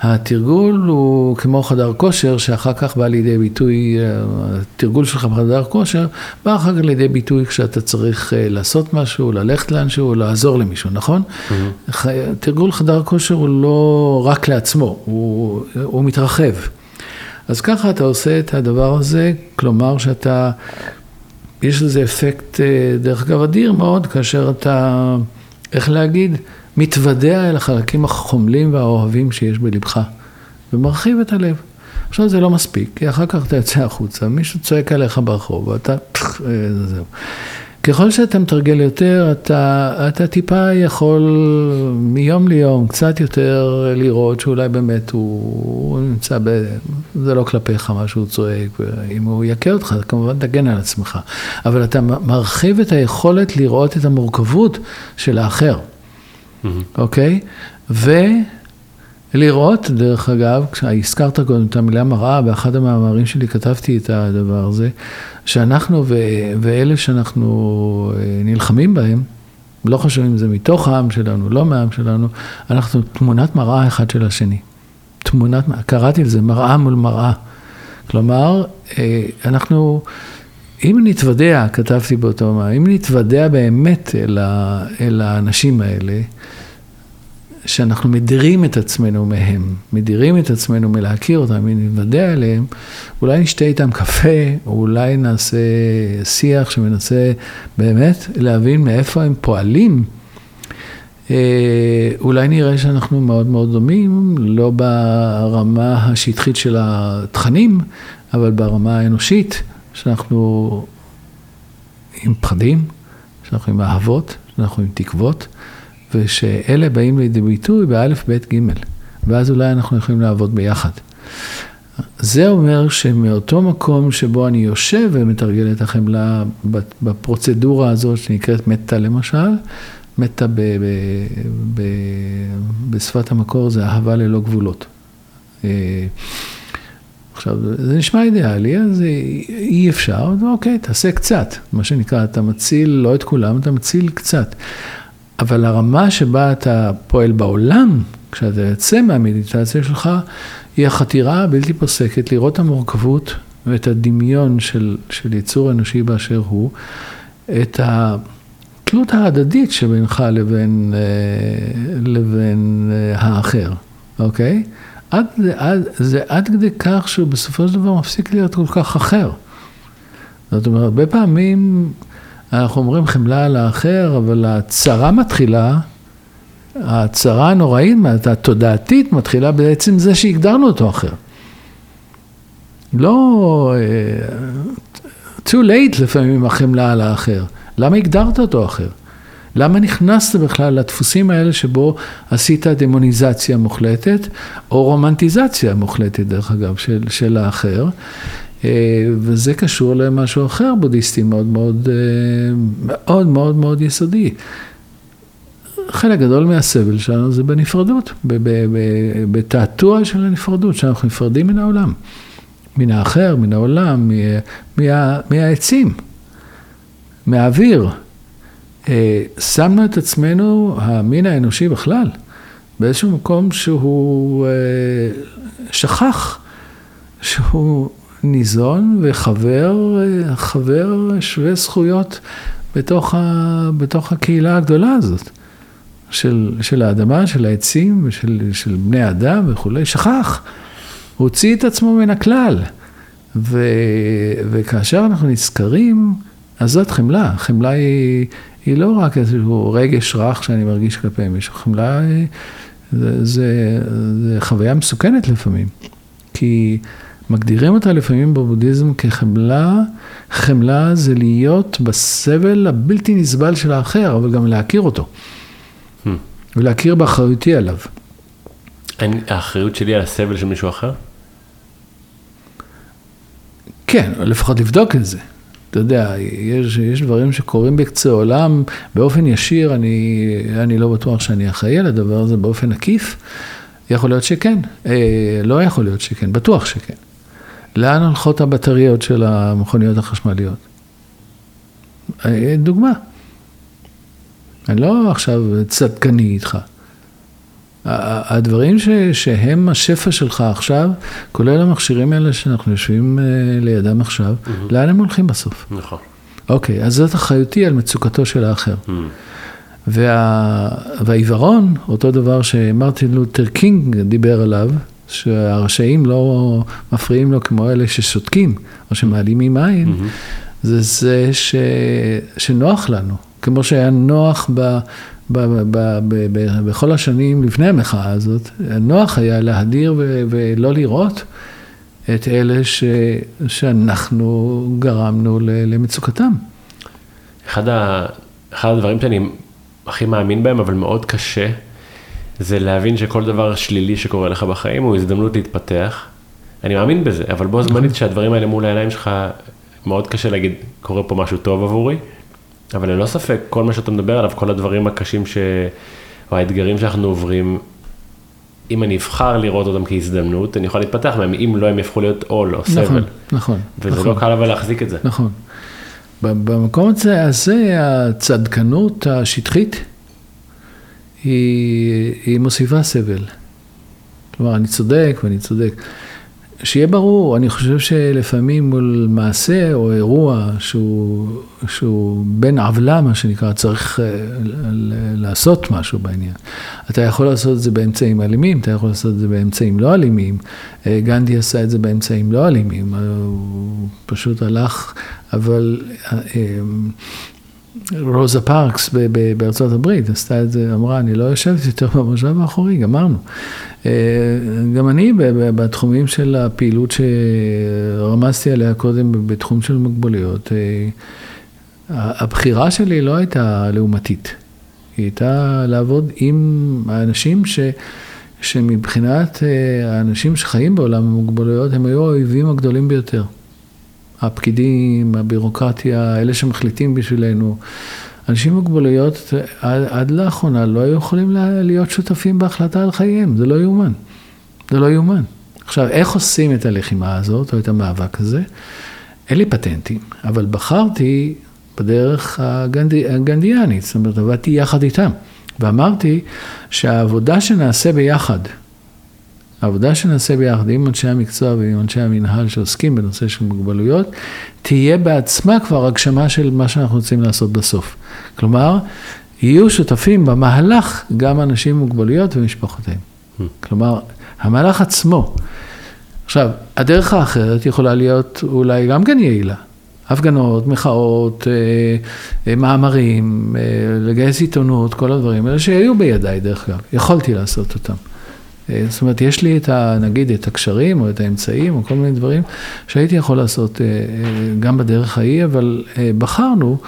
התרגול הוא כמו חדר כושר, שאחר כך בא לידי ביטוי, התרגול שלך בחדר כושר, בא אחר כך לידי ביטוי כשאתה צריך אה, לעשות משהו, ללכת לאנשהו, לעזור למישהו, נכון? Mm-hmm. תרגול חדר כושר הוא לא רק לעצמו, הוא, הוא מתרחב. אז ככה אתה עושה את הדבר הזה, כלומר שאתה, יש לזה אפקט, אה, דרך אגב, אדיר מאוד, כאשר אתה, איך להגיד? מתוודע אל החלקים החומלים והאוהבים שיש בלבך, ומרחיב את הלב. עכשיו זה לא מספיק, כי אחר כך אתה יוצא החוצה, מישהו צועק עליך ברחוב, ואתה, אה, זהו. ככל שאתה מתרגל יותר, אתה, אתה טיפה יכול מיום ליום קצת יותר לראות שאולי באמת הוא, הוא נמצא ב... זה לא כלפיך מה שהוא צועק, אם הוא יכה אותך, כמובן תגן על עצמך. אבל אתה מרחיב את היכולת לראות את המורכבות של האחר. אוקיי? ולראות, דרך אגב, כשהזכרת קודם את המילה מראה, באחד המאמרים שלי כתבתי את הדבר הזה, שאנחנו ואלה שאנחנו אה, נלחמים בהם, לא חשוב אם זה מתוך העם שלנו, לא מהעם שלנו, אנחנו תמונת מראה אחד של השני. תמונת, קראתי לזה מראה מול מראה. כלומר, אה, אנחנו, אם נתוודע, כתבתי באותו מאמר, אם נתוודע באמת אל, ה, אל האנשים האלה, שאנחנו מדירים את עצמנו מהם, מדירים את עצמנו מלהכיר אותם, מלוודע עליהם, אולי נשתה איתם קפה, או אולי נעשה שיח שמנסה באמת להבין מאיפה הם פועלים. אה, אולי נראה שאנחנו מאוד מאוד דומים, לא ברמה השטחית של התכנים, אבל ברמה האנושית, שאנחנו עם פחדים, שאנחנו עם אהבות, שאנחנו עם תקוות. ושאלה באים לידי ביטוי באלף, בית, גימל, ואז אולי אנחנו יכולים לעבוד ביחד. זה אומר שמאותו מקום שבו אני יושב ומתרגל את החמלה בפרוצדורה הזאת שנקראת מטה למשל, מטה ב, ב, ב, בשפת המקור זה אהבה ללא גבולות. עכשיו, זה נשמע אידיאלי, אז אי אפשר, אוקיי, תעשה קצת. מה שנקרא, אתה מציל לא את כולם, אתה מציל קצת. אבל הרמה שבה אתה פועל בעולם, כשאתה יוצא מהמדיטציה שלך, היא החתירה הבלתי פוסקת לראות את המורכבות ואת הדמיון של, של יצור אנושי באשר הוא, את התלות ההדדית שבינך לבין, אה, לבין אה, האחר, אוקיי? עד, עד, זה עד כדי כך שהוא בסופו של דבר מפסיק להיות כל כך אחר. זאת אומרת, הרבה פעמים אנחנו אומרים חמלה על האחר, אבל הצרה מתחילה, הצרה הנוראית, התודעתית מתחילה בעצם זה שהגדרנו אותו אחר. לא... uh, too late לפעמים החמלה על האחר. למה הגדרת אותו אחר? למה נכנסת בכלל לדפוסים האלה שבו עשית דמוניזציה מוחלטת, או רומנטיזציה מוחלטת, דרך אגב, של, של האחר? אה, וזה קשור למשהו אחר בודהיסטי מאוד מאוד אה, מאוד מאוד מאוד יסודי. חלק גדול מהסבל שלנו זה בנפרדות, בתעתוע של הנפרדות, שאנחנו נפרדים מן העולם, מן האחר, מן העולם, מה, מהעצים, מהאוויר. אה, שמנו את עצמנו, המין האנושי בכלל, באיזשהו מקום שהוא שכח שהוא ניזון וחבר, חבר שווה זכויות בתוך, ה, בתוך הקהילה הגדולה הזאת. של, של האדמה, של העצים ושל של בני אדם וכולי, שכח. הוציא את עצמו מן הכלל. ו, וכאשר אנחנו נזכרים, אז זאת חמלה. חמלה היא, היא לא רק איזשהו רגש רך שאני מרגיש כלפי מישהו, חמלה זה, זה, זה חוויה מסוכנת לפעמים. כי מגדירים אותה לפעמים בבודהיזם כחמלה, חמלה זה להיות בסבל הבלתי נסבל של האחר, אבל גם להכיר אותו. Hmm. ולהכיר באחריותי עליו. האחריות שלי על הסבל של מישהו אחר? כן, לפחות לבדוק את זה. אתה יודע, יש, יש דברים שקורים בקצה עולם, באופן ישיר, אני, אני לא בטוח שאני אחראי על הדבר הזה, באופן עקיף, יכול להיות שכן, אה, לא יכול להיות שכן, בטוח שכן. לאן הולכות הבטריות של המכוניות החשמליות? אה, דוגמה. אני לא עכשיו צדקני איתך. הדברים ש, שהם השפע שלך עכשיו, כולל המכשירים האלה שאנחנו יושבים אה, לידם עכשיו, mm-hmm. לאן הם הולכים בסוף? נכון. אוקיי, אז זאת אחריותי על מצוקתו של האחר. Mm-hmm. וה, והעיוורון, אותו דבר שמרטין לותר קינג דיבר עליו, שהרשעים לא מפריעים לו כמו אלה ששותקים, או שמעלימים עין, mm-hmm. זה זה ש, שנוח לנו. כמו שהיה נוח ב, בכל השנים לפני המחאה הזאת, נוח היה להדיר ולא לראות את אלה ש, שאנחנו גרמנו למצוקתם. אחד, ה, אחד הדברים שאני הכי מאמין בהם, אבל מאוד קשה, זה להבין שכל דבר שלילי שקורה לך בחיים הוא הזדמנות להתפתח. אני מאמין בזה, אבל בו זמנית שהדברים האלה מול העיניים שלך, מאוד קשה להגיד, קורה פה משהו טוב עבורי, אבל ללא ספק, כל מה שאתה מדבר עליו, כל הדברים הקשים ש... או האתגרים שאנחנו עוברים, אם אני אבחר לראות אותם כהזדמנות, אני יכול להתפתח מהם, אם לא הם יהפכו להיות עול או סבל. נכון, נכון. וזה נכון. לא קל אבל להחזיק את זה. נכון. במקום הזה, הזה הצדקנות השטחית, היא, היא מוסיפה סבל. כלומר, אני צודק ואני צודק. שיהיה ברור, אני חושב שלפעמים מול מעשה או אירוע שהוא, שהוא בין עוולה, מה שנקרא, צריך אה, לעשות משהו בעניין. אתה יכול לעשות את זה באמצעים אלימים, אתה יכול לעשות את זה באמצעים לא אלימים. אה, גנדי עשה את זה באמצעים לא אלימים, הוא פשוט הלך, אבל אה, רוזה פארקס בארצות הברית עשתה את זה, אמרה, אני לא יושבת יותר במושב האחורי, גמרנו. אה, גם אני בתחומים של הפעילות שרמזתי עליה קודם בתחום של מוגבלויות, אה, הבחירה שלי לא הייתה לעומתית, היא הייתה לעבוד עם האנשים ש... שמבחינת אה, האנשים שחיים בעולם המוגבלויות, הם היו האויבים הגדולים ביותר. הפקידים, הבירוקרטיה, אלה שמחליטים בשבילנו. אנשים עם מוגבלויות עד, עד לאחרונה לא היו יכולים להיות שותפים בהחלטה על חייהם, זה לא יאומן. זה לא יאומן. עכשיו, איך עושים את הלחימה הזאת, או את המאבק הזה? אין לי פטנטים, אבל בחרתי בדרך הגנדי, הגנדיאנית, זאת אומרת, עבדתי יחד איתם. ואמרתי שהעבודה שנעשה ביחד, העבודה שנעשה ביחד עם אנשי המקצוע ועם אנשי המנהל שעוסקים בנושא של מוגבלויות, תהיה בעצמה כבר הגשמה של מה שאנחנו רוצים לעשות בסוף. כלומר, יהיו שותפים במהלך גם אנשים עם מוגבלויות ומשפחותיהם. כלומר, המהלך עצמו. עכשיו, הדרך האחרת יכולה להיות אולי גם כן יעילה. הפגנות, מחאות, אה, אה, מאמרים, אה, לגייס עיתונות, כל הדברים האלה שהיו בידיי דרך אגב, יכולתי לעשות אותם. זאת אומרת, יש לי את ה... נגיד את הקשרים או את האמצעים או כל מיני דברים שהייתי יכול לעשות גם בדרך ההיא, אבל בחרנו,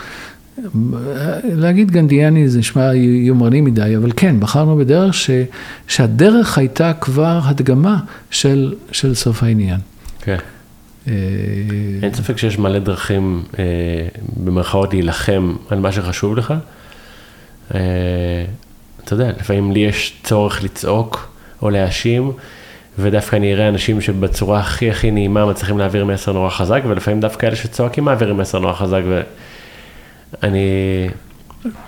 להגיד גנדיאני זה נשמע יומרני מדי, אבל כן, בחרנו בדרך ש, שהדרך הייתה כבר הדגמה של, של סוף העניין. כן. אה, אין ספק שיש מלא דרכים, אה, במרכאות, להילחם על מה שחשוב לך. אה, אתה יודע, לפעמים לי יש צורך לצעוק או להאשים, ודווקא אני אראה אנשים שבצורה הכי הכי נעימה מצליחים להעביר מסר נורא חזק, ולפעמים דווקא אלה שצועקים מעבירים מסר נורא חזק, ואני...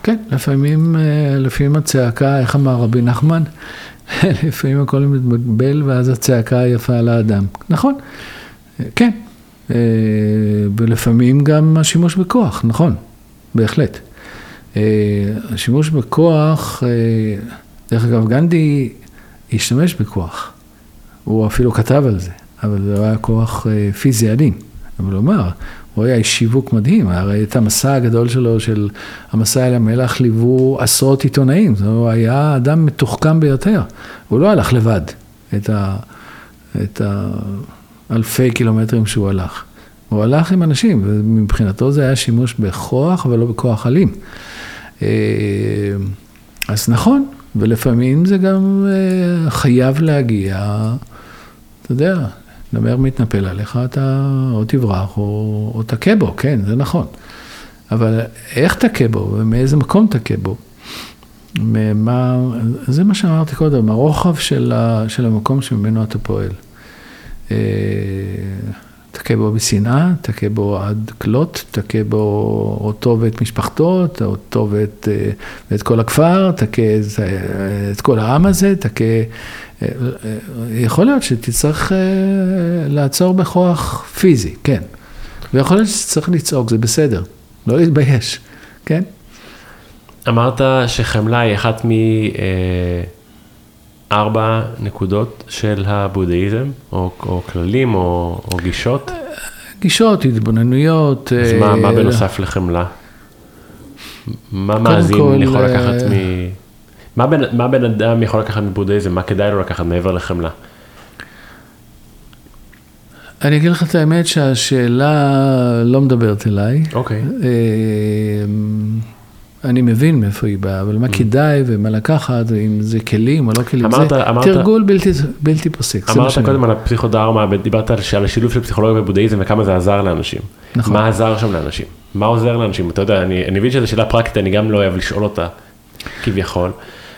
כן, לפעמים, לפעמים הצעקה, איך אמר רבי נחמן? לפעמים הכל מתבלבל ואז הצעקה יפה על האדם. נכון. כן, אה, ולפעמים גם השימוש בכוח, נכון, בהחלט. אה, השימוש בכוח, אה, דרך אגב, גנדי השתמש בכוח, הוא אפילו כתב על זה, אבל זה היה כוח פיזי אלים, אבל הוא אמר, הוא היה איש שיווק מדהים, הרי את המסע הגדול שלו, של המסע אל המלח, ליוו עשרות עיתונאים, הוא היה אדם מתוחכם ביותר, הוא לא הלך לבד את ה... את ה אלפי קילומטרים שהוא הלך. הוא הלך עם אנשים, ומבחינתו זה היה שימוש בכוח, אבל לא בכוח אלים. אה, אז נכון, ולפעמים זה גם אה, חייב להגיע, אתה יודע, נמר מתנפל עליך, אתה או תברח או, או תכה בו, כן, זה נכון. אבל איך תכה בו ומאיזה מקום תכה בו? מה, זה מה שאמרתי קודם, הרוחב של, ה, של המקום שממנו אתה פועל. אה, תכה בו בשנאה, תכה בו עד כלות, תכה בו אותו ואת משפחתו, אותו ואת, אה, ואת כל הכפר, תכה את כל העם הזה, תכה... אה, יכול להיות שתצטרך לעצור בכוח פיזי, כן. ויכול להיות שצריך לצעוק, זה בסדר, לא להתבייש, כן? אמרת שחמלה היא אחת מ... ארבע נקודות של הבודהיזם, או, או כללים, או, או גישות? גישות, התבוננויות. אז מה, מה אה, בנוסף לחמלה? מה מאזין כל, יכול לקחת אה, מ... מה בן, מה בן אדם יכול לקחת מבודהיזם? מה כדאי לו לקחת מעבר לחמלה? אני אגיד לך את האמת שהשאלה לא מדברת אליי. אוקיי. Okay. אני מבין מאיפה היא באה, אבל מה mm. כדאי ומה לקחת, אם זה כלים או לא כלים, אמרת, זה אמרת, תרגול בלתי, בלתי פוסק. אמרת קודם על הפסיכודרמה, דיברת על השילוב של פסיכולוגיה ובודהיזם וכמה זה עזר לאנשים. נכון. מה עזר שם לאנשים? מה עוזר לאנשים? אתה יודע, אני, אני מבין שזו שאלה פרקטית, אני גם לא אוהב לשאול אותה, כביכול,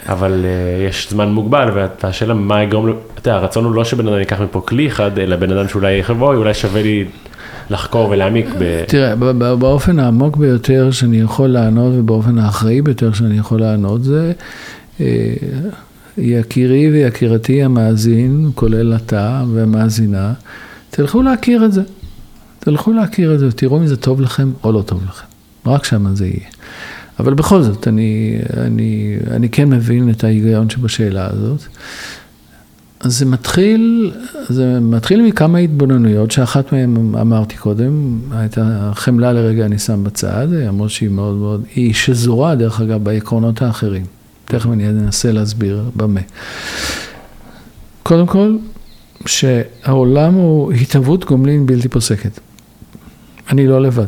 אבל uh, יש זמן מוגבל, והשאלה מה יגרום, אתה יודע, הרצון הוא לא שבן אדם ייקח מפה כלי אחד, אלא בן אדם שאולי יחבוא, אולי שווה לי לחקור ולהעמיק ב... תראה, באופן העמוק ביותר שאני יכול לענות ובאופן האחראי ביותר שאני יכול לענות זה אה, יקירי ויקירתי המאזין, כולל אתה והמאזינה, תלכו להכיר את זה. תלכו להכיר את זה ותראו אם זה טוב לכם או לא טוב לכם. רק שם זה יהיה. אבל בכל זאת, אני, אני, אני כן מבין את ההיגיון שבשאלה הזאת. אז זה מתחיל, זה מתחיל מכמה התבוננויות, שאחת מהן אמרתי קודם, הייתה חמלה לרגע אני שם בצד, למרות שהיא מאוד מאוד, היא שזורה דרך אגב בעקרונות האחרים. תכף אני אנסה להסביר במה. קודם כל, שהעולם הוא התהוות גומלין בלתי פוסקת. אני לא לבד.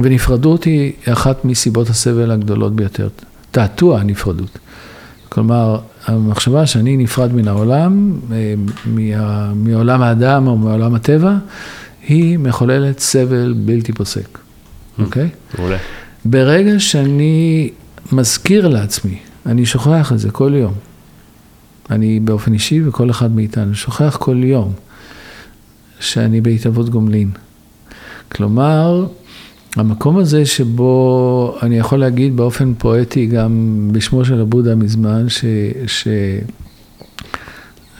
ונפרדות היא אחת מסיבות הסבל הגדולות ביותר. תעתוע הנפרדות. כלומר, המחשבה שאני נפרד מן העולם, אה, מה, מעולם האדם או מעולם הטבע, היא מחוללת סבל בלתי פוסק, mm. אוקיי? מעולה. ברגע שאני מזכיר לעצמי, אני שוכח את זה כל יום, אני באופן אישי וכל אחד מאיתנו שוכח כל יום שאני בהתהוות גומלין. כלומר, המקום הזה שבו אני יכול להגיד באופן פואטי גם בשמו של הבודה מזמן, ש... ש...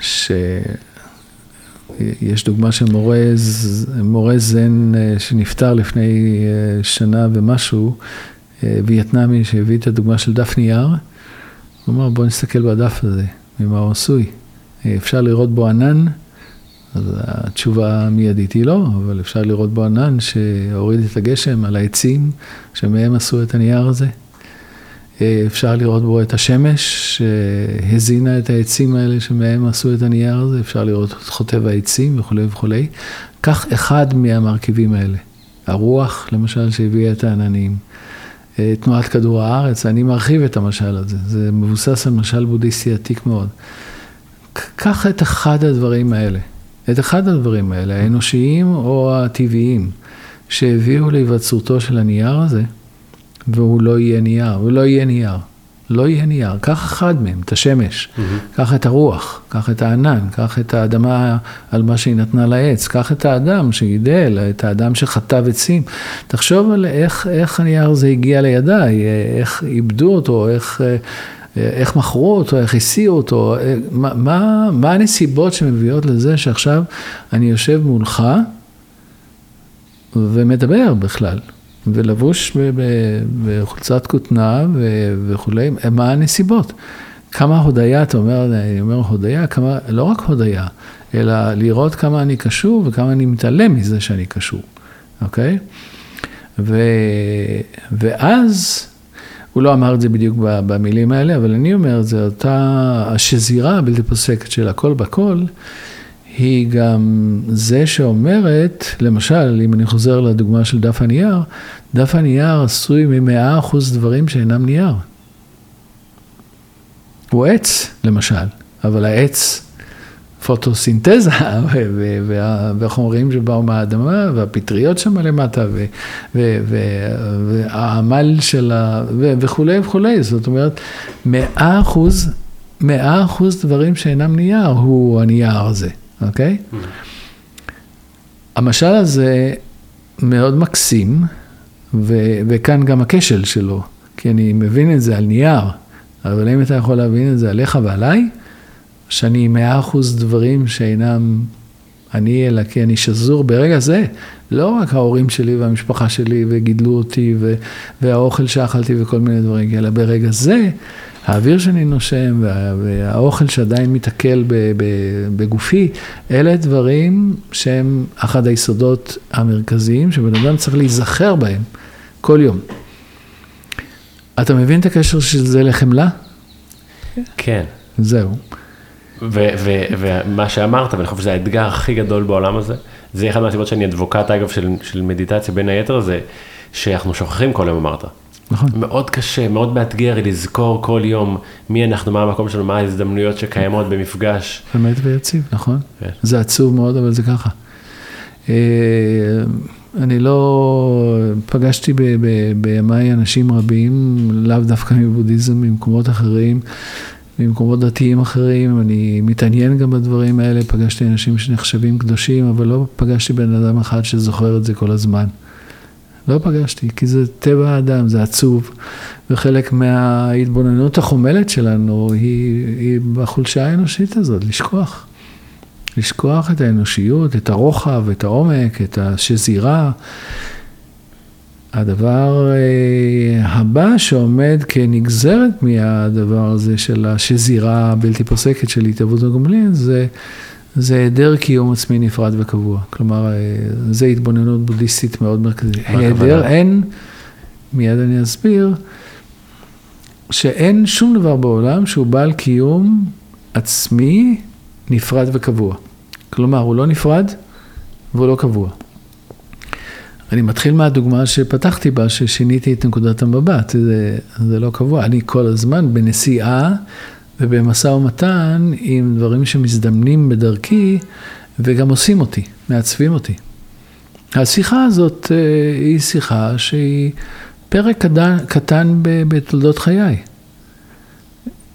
ש... יש דוגמה של מורה, זן אה, שנפטר לפני אה, שנה ומשהו, אה, וייטנאמי שהביא את הדוגמה של דף נייר. הוא אמר, בוא נסתכל בדף הזה, ממה הוא עשוי. אפשר לראות בו ענן, אז התשובה המיידית היא לא, אבל אפשר לראות בו ענן שהוריד את הגשם על העצים שמהם עשו את הנייר הזה. אפשר לראות בו את השמש שהזינה את העצים האלה שמהם עשו את הנייר הזה, אפשר לראות את חוטב העצים וכולי וכולי. קח אחד מהמרכיבים האלה, הרוח למשל שהביאה את העננים, תנועת כדור הארץ, אני מרחיב את המשל הזה, זה מבוסס על משל בודהיסטי עתיק מאוד. קח את אחד הדברים האלה, את אחד הדברים האלה, האנושיים או הטבעיים, שהביאו להיווצרותו של הנייר הזה. והוא לא יהיה נייר, הוא לא יהיה נייר. לא יהיה נייר, קח אחד מהם, את השמש, mm-hmm. קח את הרוח, קח את הענן, קח את האדמה על מה שהיא נתנה לעץ, קח את האדם שגידל, את האדם שחטב עצים. תחשוב על איך, איך הנייר הזה הגיע לידיי, איך עיבדו אותו, איך, איך מכרו אותו, איך הסיעו אותו, מה, מה, מה הנסיבות שמביאות לזה שעכשיו אני יושב מולך ומדבר בכלל. ולבוש בחולצת כותנה וכולי, מה הנסיבות? כמה הודיה, אתה אומר, אני אומר הודיה, כמה, לא רק הודיה, אלא לראות כמה אני קשור וכמה אני מתעלם מזה שאני קשור, אוקיי? ו, ואז, הוא לא אמר את זה בדיוק במילים האלה, אבל אני אומר זה, אותה השזירה הבלתי פוסקת של הכל בכל, היא גם זה שאומרת, למשל, אם אני חוזר לדוגמה של דף הנייר, דף הנייר עשוי ממאה אחוז דברים שאינם נייר. הוא עץ, למשל, אבל העץ, פוטוסינתזה, והחומרים שבאו מהאדמה, והפטריות שם למטה, והעמל של ה... וכולי וכולי, זאת אומרת, מאה אחוז, מאה אחוז דברים שאינם נייר, הוא הנייר הזה. אוקיי? המשל הזה מאוד מקסים, ו- וכאן גם הכשל שלו, כי אני מבין את זה על נייר, אבל אם אתה יכול להבין את זה עליך ועליי, שאני מאה אחוז דברים שאינם אני, אלא כי אני שזור ברגע זה, לא רק ההורים שלי והמשפחה שלי וגידלו אותי והאוכל שאכלתי וכל מיני דברים, אלא ברגע זה האוויר שאני נושם והאוכל שעדיין מתעכל בגופי, אלה דברים שהם אחד היסודות המרכזיים שבן אדם צריך להיזכר בהם כל יום. אתה מבין את הקשר של זה לחמלה? כן. זהו. ומה שאמרת, ואני חושב שזה האתגר הכי גדול בעולם הזה, זה אחד מהסיבות שאני אדבוקט אגב של, של מדיטציה בין היתר, זה שאנחנו שוכחים כל יום אמרת. נכון. מאוד קשה, מאוד מאתגר לזכור כל יום מי אנחנו, מה המקום שלנו, מה ההזדמנויות שקיימות במפגש. אמת ויציב, נכון. כן. זה עצוב מאוד, אבל זה ככה. אה, אני לא, פגשתי בימיי אנשים רבים, לאו דווקא מבודהיזם, ממקומות אחרים, ממקומות דתיים אחרים, אני מתעניין גם בדברים האלה, פגשתי אנשים שנחשבים קדושים, אבל לא פגשתי בן אדם אחד שזוכר את זה כל הזמן. לא פגשתי, כי זה טבע האדם, זה עצוב, וחלק מההתבוננות החומלת שלנו היא, היא בחולשה האנושית הזאת, לשכוח. לשכוח את האנושיות, את הרוחב, את העומק, את השזירה. הדבר אה, הבא שעומד כנגזרת מהדבר הזה של השזירה הבלתי פוסקת של התהוות הגומלין, זה זה היעדר קיום עצמי נפרד וקבוע. כלומר, אה, זה התבוננות בודהיסטית מאוד מרכזית. היעדר, אין, מיד אני אסביר, שאין שום דבר בעולם שהוא בעל קיום עצמי נפרד וקבוע. כלומר, הוא לא נפרד והוא לא קבוע. אני מתחיל מהדוגמה שפתחתי בה, ששיניתי את נקודת המבט, זה, זה לא קבוע. אני כל הזמן בנסיעה ובמשא ומתן עם דברים שמזדמנים בדרכי וגם עושים אותי, מעצבים אותי. השיחה הזאת אה, היא שיחה שהיא פרק קטן, קטן בתולדות חיי.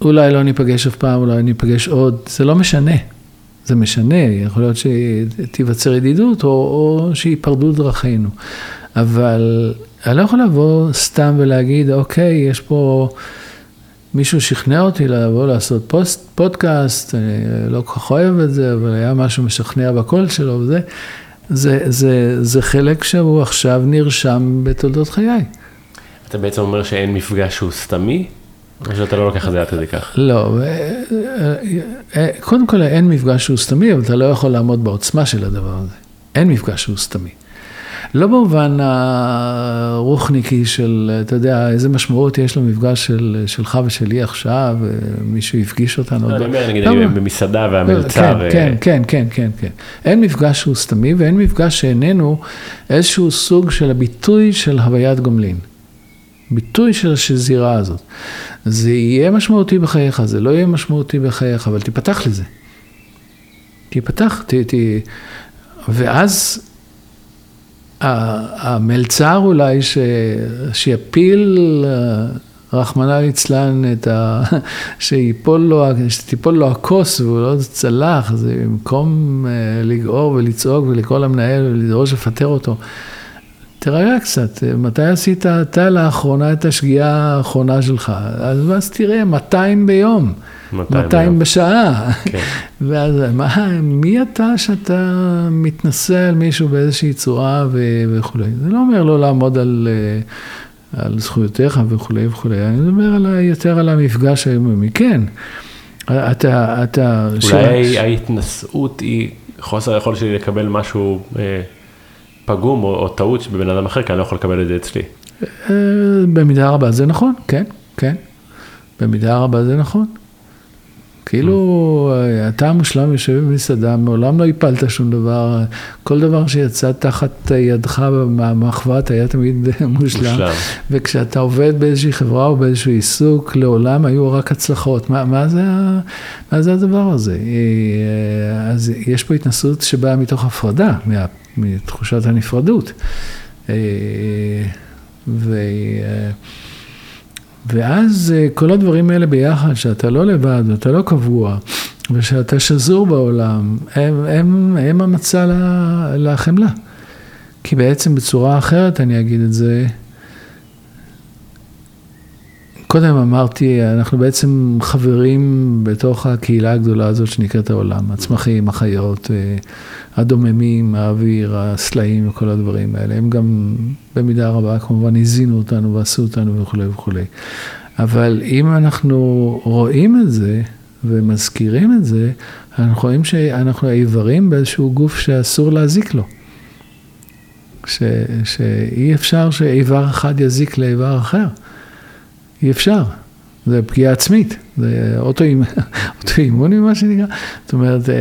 אולי לא ניפגש אף פעם, אולי ניפגש עוד, זה לא משנה. זה משנה, יכול להיות שתיווצר ידידות או, או שייפרדו דרכינו. אבל אני לא יכול לבוא סתם ולהגיד, אוקיי, יש פה, מישהו שכנע אותי לבוא לעשות פוסט, פודקאסט, אני לא כל כך אוהב את זה, אבל היה משהו משכנע בקול שלו וזה. זה, זה, זה חלק שהוא עכשיו נרשם בתולדות חיי. אתה בעצם אומר שאין מפגש שהוא סתמי? שאתה לא לוקח את זה עד כדי כך? לא, אה, אה, אה, קודם כל אין מפגש שהוא סתמי, אבל אתה לא יכול לעמוד בעוצמה של הדבר הזה. אין מפגש שהוא סתמי. לא במובן הרוחניקי של, אתה יודע, איזה משמעות יש למפגש של, שלך ושלי עכשיו, מישהו הפגיש אותנו. לא, אני אומר, נגיד, לא, במסעדה והמלצר. כן, כן, כן, כן, כן. אין מפגש שהוא סתמי ואין מפגש שאיננו איזשהו סוג של הביטוי של הוויית גומלין. ביטוי של השזירה הזאת. זה יהיה משמעותי בחייך, זה לא יהיה משמעותי בחייך, אבל תיפתח לזה. תיפתח, ת, ת... ואז המלצר אולי ש... שיפיל, רחמנא ליצלן, את ה... שיפול לו, שתיפול לו הכוס והוא לא צלח, זה במקום אה, לגעור ולצעוק ולקרוא למנהל ולדרוש לפטר אותו. תרגע קצת, מתי עשית אתה לאחרונה את השגיאה האחרונה שלך? אז, אז תראה, 200 ביום, 200, 200 בשעה. כן. ואז מה, מי אתה שאתה מתנשא על מישהו באיזושהי צורה וכולי? זה לא אומר לא לעמוד על, אה, על זכויותיך וכולי וכולי, אני מדבר על, יותר על המפגש היומיומי. כן, אתה... אתה אולי ש... ההתנשאות היא חוסר היכולת שלי לקבל משהו... אה... פגום או, או טעות בבן אדם אחר, כי אני לא יכול לקבל את זה אצלי. אה, במידה רבה זה נכון, כן, כן. במידה רבה זה נכון. כאילו, אה, אתה המושלם יושב במסעדה, מעולם לא הפלת שום דבר, כל דבר שיצא תחת ידך מהמחבת היה תמיד מושלם. מושלם. וכשאתה עובד באיזושהי חברה או באיזשהו עיסוק, לעולם היו רק הצלחות. מה, מה, זה, מה זה הדבר הזה? אה, אז יש פה התנסות שבאה מתוך הפרדה, מה, מתחושת הנפרדות. אה, ו... ואז אה, כל הדברים האלה ביחד, שאתה לא לבד ואתה לא קבוע, ושאתה שזור בעולם, הם, הם, הם המצע לחמלה. כי בעצם בצורה אחרת, אני אגיד את זה, קודם אמרתי, אנחנו בעצם חברים בתוך הקהילה הגדולה הזאת שנקראת העולם, הצמחים, החיות, אה, הדוממים, האוויר, הסלעים וכל הדברים האלה. הם גם במידה רבה כמובן הזינו אותנו ועשו אותנו וכולי וכולי. אבל אם אנחנו רואים את זה ומזכירים את זה, אנחנו רואים שאנחנו האיברים באיזשהו גוף שאסור להזיק לו. ש, שאי אפשר שאיבר אחד יזיק לאיבר אחר. אי אפשר. זה פגיעה עצמית, זה אוטואימוני מה שנקרא. זאת אומרת, אה,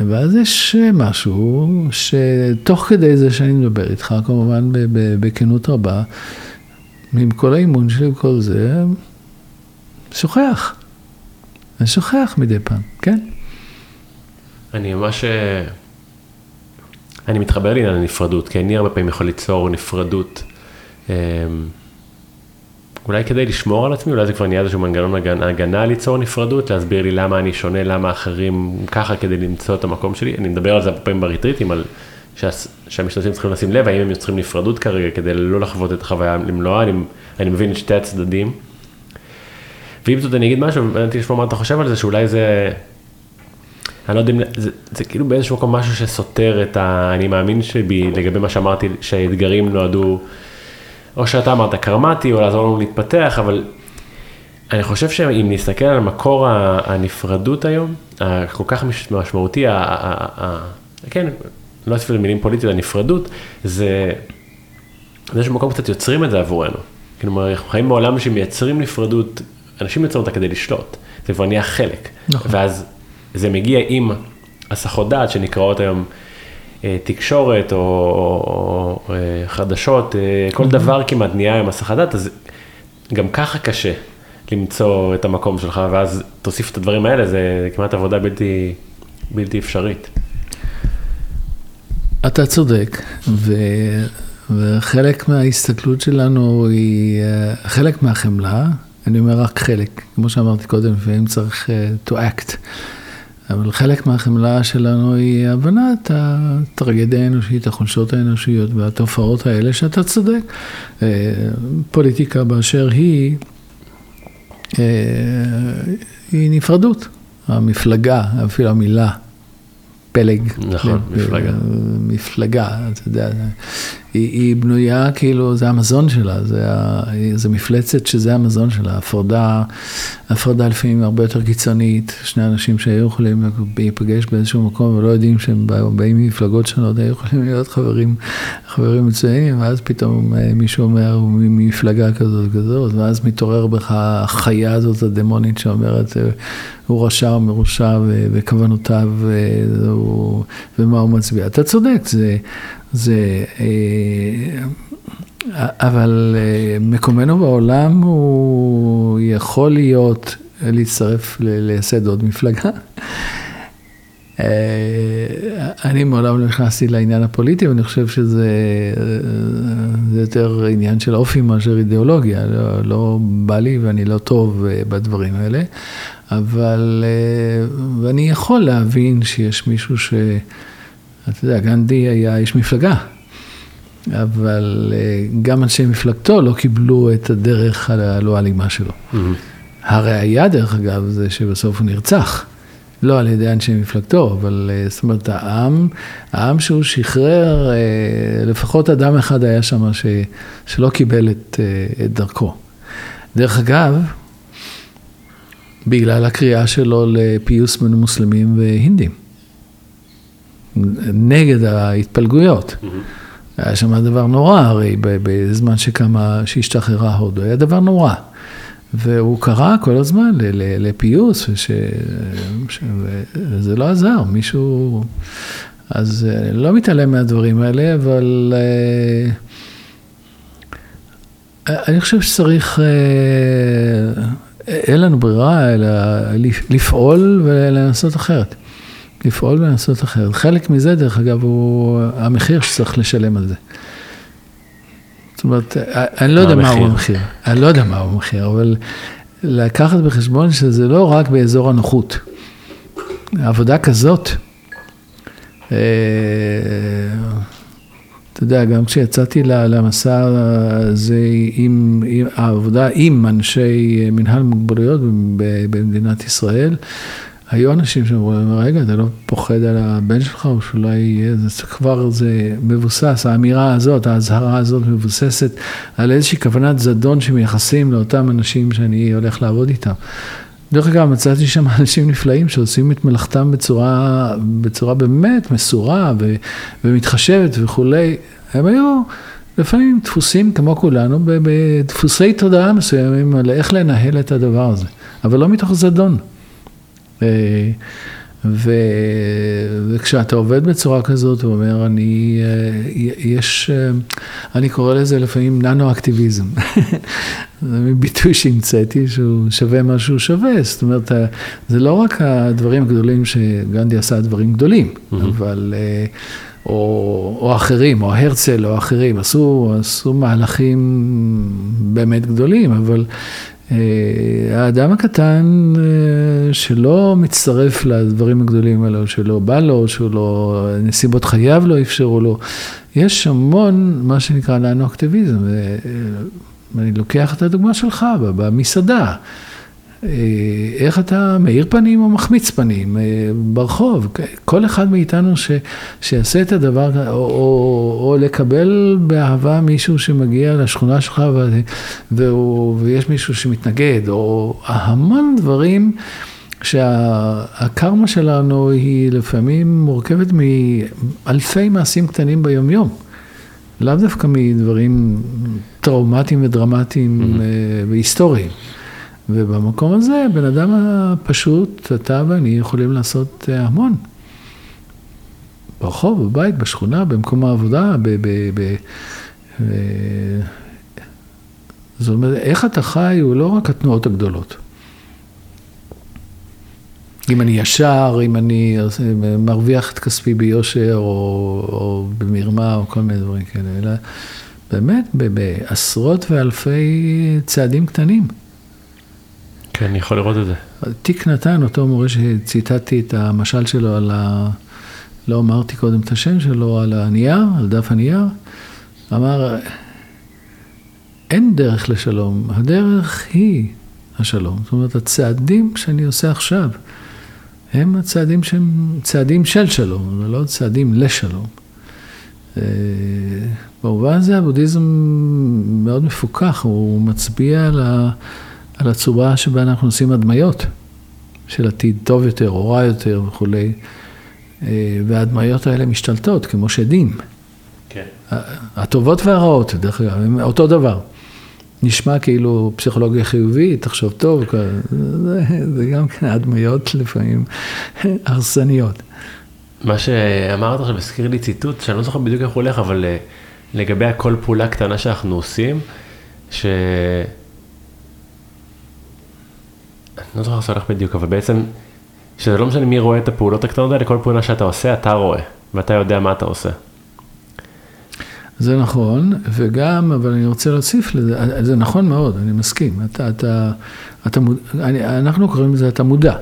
ואז יש משהו שתוך כדי זה שאני מדבר איתך, כמובן בכנות רבה, עם כל האימון שלי וכל זה, שוכח. אני שוכח מדי פעם, כן? אני ממש... אה, אני מתחבר לעניין הנפרדות, כי אני הרבה פעמים יכול ליצור נפרדות. אולי כדי לשמור על עצמי, אולי זה כבר נהיה איזשהו מנגנון הגנה ליצור נפרדות, להסביר לי למה אני שונה, למה אחרים ככה כדי למצוא את המקום שלי. אני מדבר על זה הרבה פעמים בריטריטים, על שהמשתתפים צריכים לשים לב, האם הם יוצרים נפרדות כרגע כדי לא לחוות את החוויה למלואה, אני, אני מבין את שתי הצדדים. ועם זאת אני אגיד משהו, ואני לשמוע מה אתה חושב על זה, שאולי זה, אני לא יודע אם, זה, זה כאילו באיזשהו מקום משהו שסותר את ה... אני מאמין שבי, לגבי מה שאמרתי, שהאתגרים נועדו... או שאתה אמרת קרמטי, או לעזור לנו להתפתח, אבל אני חושב שאם נסתכל על מקור הנפרדות היום, הכל כך משמעותי, כן, לא אוסיף למילים פוליטיות, הנפרדות, זה, באיזשהו מקום קצת יוצרים את זה עבורנו. כלומר, אנחנו חיים בעולם שמייצרים נפרדות, אנשים יוצרים אותה כדי לשלוט, זה כבר נהיה חלק. נכון. ואז זה מגיע עם הסחות דעת שנקראות היום תקשורת או, או, או אה, חדשות, אה, כל דבר כמעט נהיה עם הסחת דעת, אז גם ככה קשה למצוא את המקום שלך, ואז תוסיף את הדברים האלה, זה כמעט עבודה בלתי, בלתי אפשרית. אתה צודק, ו... וחלק מההסתכלות שלנו היא, חלק מהחמלה אני אומר רק חלק. כמו שאמרתי קודם, לפעמים צריך to act. אבל חלק מהחמלה שלנו היא הבנת הטרגדיה האנושית, החולשות האנושיות והתופעות האלה שאתה צודק. אה, פוליטיקה באשר היא, אה, היא נפרדות. המפלגה, אפילו המילה פלג. נכון, מפלגה. מפלגה, אתה יודע, היא, היא בנויה כאילו, זה המזון שלה, זה, זה מפלצת שזה המזון שלה, הפרדה, הפרדה לפעמים הרבה יותר קיצונית, שני אנשים שהיו יכולים להיפגש באיזשהו מקום ולא יודעים שהם באים ממפלגות שונות, היו יכולים להיות חברים, חברים מצוינים, ואז פתאום אה, מישהו אומר, הוא ממפלגה כזאת וכזאת, ואז מתעורר בך החיה הזאת הדמונית שאומרת, אה, הוא רשע או מרושע וכוונותיו אה, ומה הוא מצביע. אתה צודק, זה... זה, אה, אבל אה, מקומנו בעולם הוא יכול להיות להצטרף, לייסד עוד מפלגה. אה, אני מעולם לא נכנסתי לעניין הפוליטי, ואני חושב שזה יותר עניין של אופי מאשר אידיאולוגיה. לא, לא בא לי ואני לא טוב בדברים האלה, אבל, ואני יכול להבין שיש מישהו ש... אתה יודע, גנדי היה איש מפלגה, אבל אה, גם אנשי מפלגתו לא קיבלו את הדרך הלא אלימה שלו. Mm-hmm. הראיה, דרך אגב, זה שבסוף הוא נרצח. לא על ידי אנשי מפלגתו, אבל אה, זאת אומרת, העם, העם שהוא שחרר, אה, לפחות אדם אחד היה שם ש, שלא קיבל את, את דרכו. דרך אגב, בגלל הקריאה שלו לפיוס בין מוסלמים והינדים. נגד ההתפלגויות. Mm-hmm. היה שם דבר נורא, הרי בזמן שקמה, שהשתחררה הודו, היה דבר נורא. והוא קרא כל הזמן לפיוס, וזה לא עזר, מישהו... אז אה, לא מתעלם מהדברים האלה, אבל אה, אני חושב שצריך, אה, אין לנו ברירה, אלא לפעול ולנסות אחרת. לפעול ולעשות אחרת. חלק מזה, דרך אגב, הוא המחיר שצריך לשלם על זה. זאת אומרת, אני לא יודע מהו המחיר, אני לא יודע מהו המחיר, אבל לקחת בחשבון שזה לא רק באזור הנוחות. עבודה כזאת, אה, אתה יודע, גם כשיצאתי למסע הזה עם, עם העבודה עם אנשי מנהל מוגבלויות במדינת ישראל, היו אנשים שאמרו, רגע, אתה לא פוחד על הבן שלך, או שאולי יהיה, זה כבר, זה מבוסס, האמירה הזאת, האזהרה הזאת מבוססת על איזושהי כוונת זדון שמייחסים לאותם אנשים שאני הולך לעבוד איתם. דרך אגב, מצאתי שם אנשים נפלאים שעושים את מלאכתם בצורה, בצורה באמת מסורה ו, ומתחשבת וכולי. הם היו לפעמים דפוסים כמו כולנו, בדפוסי תודעה מסוימים על איך לנהל את הדבר הזה, אבל לא מתוך זדון. אה, ו... וכשאתה עובד בצורה כזאת, הוא אומר, אני, אה, יש, אה, אני קורא לזה לפעמים ננו-אקטיביזם. זה ביטוי שהמצאתי, שהוא שווה מה שהוא שווה. זאת אומרת, זה לא רק הדברים הגדולים שגנדי עשה דברים גדולים, mm-hmm. אבל... או, או אחרים, או הרצל, או אחרים, עשו, עשו מהלכים באמת גדולים, אבל אה, האדם הקטן אה, שלא מצטרף לדברים הגדולים האלו, שלא בא לו, שלא, נסיבות חייו לא אפשרו לו, יש המון, מה שנקרא לנו אקטיביזם. ואני לוקח את הדוגמה שלך במסעדה. אה, איך אתה מאיר פנים או מחמיץ פנים אה, ברחוב. כל אחד מאיתנו ש, שיעשה את הדבר, או, או, או לקבל באהבה מישהו שמגיע לשכונה שלך ו, והוא, ויש מישהו שמתנגד, או המון דברים שהקרמה שלנו היא לפעמים מורכבת מאלפי מעשים קטנים ביומיום. לאו דווקא מדברים טראומטיים ודרמטיים mm-hmm. והיסטוריים. ובמקום הזה, בן אדם הפשוט, אתה ואני יכולים לעשות אה, המון. ברחוב, בבית, בשכונה, במקום העבודה, ב... ב, ב ב זאת אומרת, איך אתה חי הוא לא רק התנועות הגדולות. אם אני ישר, אם אני מרוויח את כספי ביושר או, או במרמה או כל מיני דברים כאלה, אלא באמת בעשרות ואלפי צעדים קטנים. כן, אני יכול לראות את זה. תיק נתן, אותו מורה שציטטתי את המשל שלו על ה... לא אמרתי קודם את השם שלו, על הנייר, על דף הנייר, אמר, אין דרך לשלום, הדרך היא השלום. זאת אומרת, הצעדים שאני עושה עכשיו, הם הצעדים שהם צעדים של שלום, ולא צעדים לשלום. אה, במובן הזה הבודהיזם מאוד מפוכח, הוא מצביע על, ה, על הצורה שבה אנחנו עושים הדמיות של עתיד טוב יותר או רע יותר וכולי, אה, וההדמיות האלה משתלטות כמו שדים. כן. הטובות והרעות, דרך אגב, הם אותו דבר. נשמע כאילו פסיכולוגיה חיובית, תחשוב טוב, זה, זה גם כן הדמיות לפעמים הרסניות. מה שאמרת עכשיו הזכיר לי ציטוט, שאני לא זוכר בדיוק איך הוא הולך, אבל אה, לגבי הכל פעולה קטנה שאנחנו עושים, ש... לא זוכר איך הולך בדיוק, אבל בעצם, שזה לא משנה מי רואה את הפעולות הקטנות האלה, כל פעולה שאתה עושה, אתה רואה, ואתה יודע מה אתה עושה. זה נכון, וגם, אבל אני רוצה להוסיף לזה, זה נכון מאוד, אני מסכים. אתה, אתה, אתה. אני, אנחנו קוראים לזה, אתה מודע.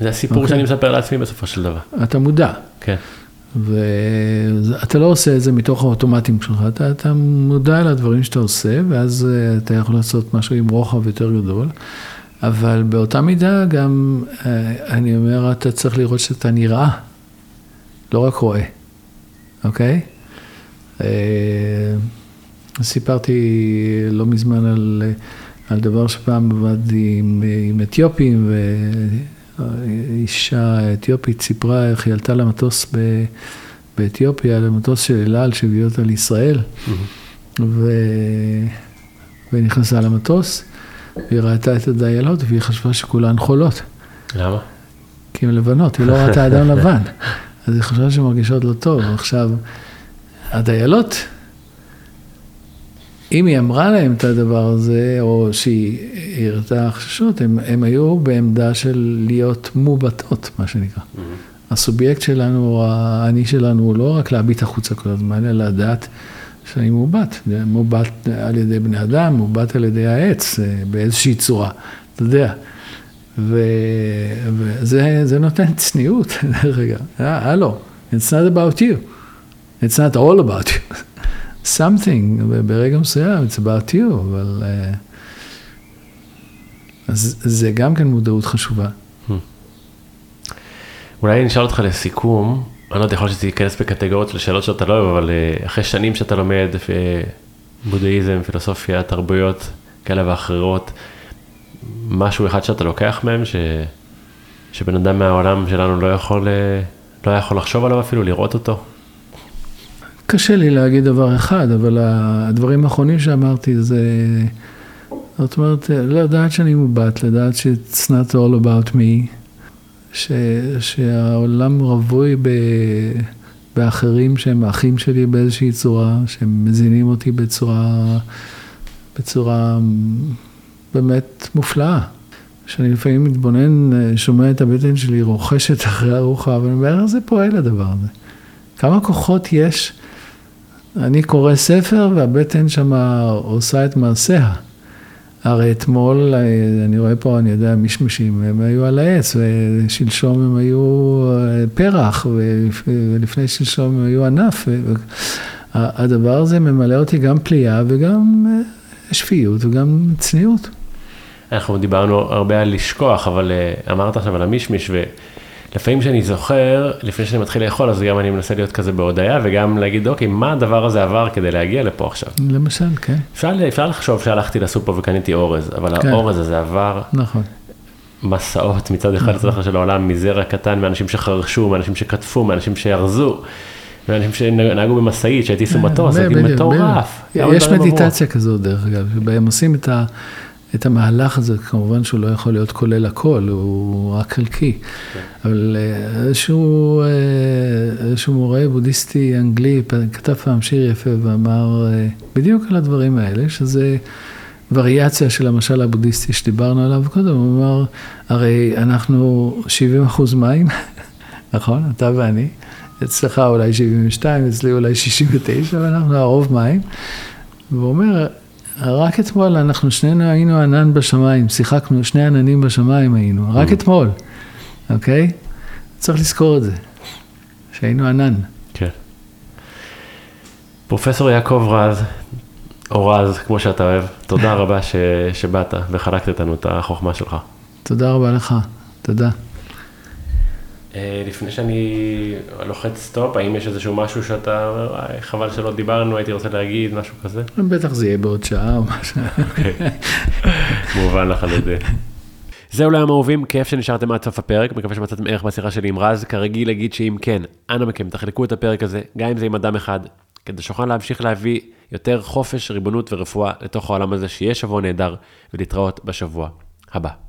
זה הסיפור okay. אוקיי. שאני מספר לעצמי בסופו של דבר. אתה מודע. כן. ואתה לא עושה את זה מתוך האוטומטים שלך, אתה, אתה מודע לדברים שאתה עושה, ואז אה, אתה יכול לעשות משהו עם רוחב יותר גדול. אבל באותה מידה גם, אה, אני אומר, אתה צריך לראות שאתה נראה, לא רק רואה, אוקיי? Okay? אה, סיפרתי לא מזמן על, על דבר שפעם עבדתי עם, עם אתיופים, ואישה אתיופית סיפרה איך היא עלתה למטוס ב, באתיופיה, למטוס של אל על שהביא אותה לישראל, mm-hmm. ו, ונכנסה למטוס, והיא ראתה את הדיילות והיא חשבה שכולן חולות. למה? כי הן לבנות, היא לא ראתה אדם לבן. אז היא חשבה שהן מרגישות לא טוב. עכשיו, הדיילות, אם היא אמרה להם את הדבר הזה, או שהיא הראתה חששות, הם היו בעמדה של להיות מובטות, מה שנקרא. Mm-hmm. הסובייקט שלנו, האני שלנו, הוא לא רק להביט החוצה כל הזמן, אלא לדעת שאני מובט. מובט על ידי בני אדם, מובט על ידי העץ, אה, באיזושהי צורה, אתה יודע. וזה נותן צניעות, דרך אגב. אה, הלו, it's not about you. It's not all about you. something, ברגע מסוים, it's about you, אבל... Uh, אז זה גם כן מודעות חשובה. Hmm. אולי אני אשאל אותך לסיכום, אני לא יודע, יכול להיות שזה ייכנס בקטגוריות של שאלות שאתה לא אוהב, אבל uh, אחרי שנים שאתה לומד בודהיזם, פילוסופיה, תרבויות כאלה ואחרות, משהו אחד שאתה לוקח מהם, ש... שבן אדם מהעולם שלנו לא יכול, לא יכול לחשוב עליו אפילו, לראות אותו? קשה לי להגיד דבר אחד, אבל הדברים האחרונים שאמרתי זה, זאת אומרת, לדעת שאני מובט, לדעת ש-it's not all about me, ש, שהעולם רווי ב, באחרים שהם האחים שלי באיזושהי צורה, שהם מזינים אותי בצורה, בצורה באמת מופלאה. שאני לפעמים מתבונן, שומע את הבטן שלי רוכשת אחרי ארוחה, אבל אני אומר, איך זה פועל הדבר הזה? כמה כוחות יש אני קורא ספר והבטן שם עושה את מעשיה. הרי אתמול, אני רואה פה, אני יודע, מישמשים, הם היו על העץ, ושלשום הם היו אה, פרח, ולפני שלשום הם היו ענף. הדבר הזה ממלא אותי גם פליאה וגם אה, שפיות וגם צניעות. אנחנו דיברנו הרבה על לשכוח, אבל אה, אמרת עכשיו על המישמיש, לפעמים כשאני זוכר, לפני שאני מתחיל לאכול, אז גם אני מנסה להיות כזה בהודיה, וגם להגיד, אוקיי, מה הדבר הזה עבר כדי להגיע לפה עכשיו? למשל, כן. אפשר, אפשר לחשוב שהלכתי לסופר וקניתי אורז, אבל כן. האורז הזה עבר... נכון. מסעות מצד אחד לצד נכון. של העולם, מזרע קטן, מאנשים שחרשו, מאנשים שקטפו, מאנשים שארזו, מאנשים שנהגו במשאית, שהטיסו מטוס, זה מטורף. יש מדיטציה כזאת, דרך אגב, שבהם עושים את ה... את המהלך הזה, כמובן שהוא לא יכול להיות כולל הכל, הוא רק חלקי. כן. אבל אה, איזשהו, אה, איזשהו מורה בודהיסטי אנגלי כתב פעם שיר יפה ואמר אה, בדיוק על הדברים האלה, שזה וריאציה של המשל הבודהיסטי שדיברנו עליו קודם, הוא אמר, הרי אנחנו 70 אחוז מים, נכון? אתה ואני. אצלך אולי 72, אצלי אולי 69, אבל אנחנו הרוב מים. והוא אומר, רק אתמול אנחנו שנינו היינו ענן בשמיים, שיחקנו, שני עננים בשמיים היינו, רק Mm. אתמול, אוקיי? צריך לזכור את זה, שהיינו ענן. כן. פרופסור יעקב רז, או רז, כמו שאתה אוהב, תודה רבה ש... שבאת וחלקת איתנו את החוכמה שלך. תודה רבה לך, תודה. אה, לפני שאני לוחץ סטופ, האם יש איזשהו משהו שאתה אומר, "וואי, חבל שלא דיברנו, הייתי רוצה להגיד, משהו כזה? בטח זה יהיה בעוד שעה או משהו. מובן לחלוטין. זהו ליום אהובים, כיף שנשארתם עד סוף הפרק, מקווה שמצאתם ערך בשיחה שלי עם רז, כרגיל להגיד שאם כן, אנא מכם, תחלקו את הפרק הזה, גם אם זה עם אדם אחד, כדי שנוכל להמשיך להביא יותר חופש, ריבונות ורפואה לתוך העולם הזה, שיהיה שבוע נהדר, ולהתראות בשבוע הבא.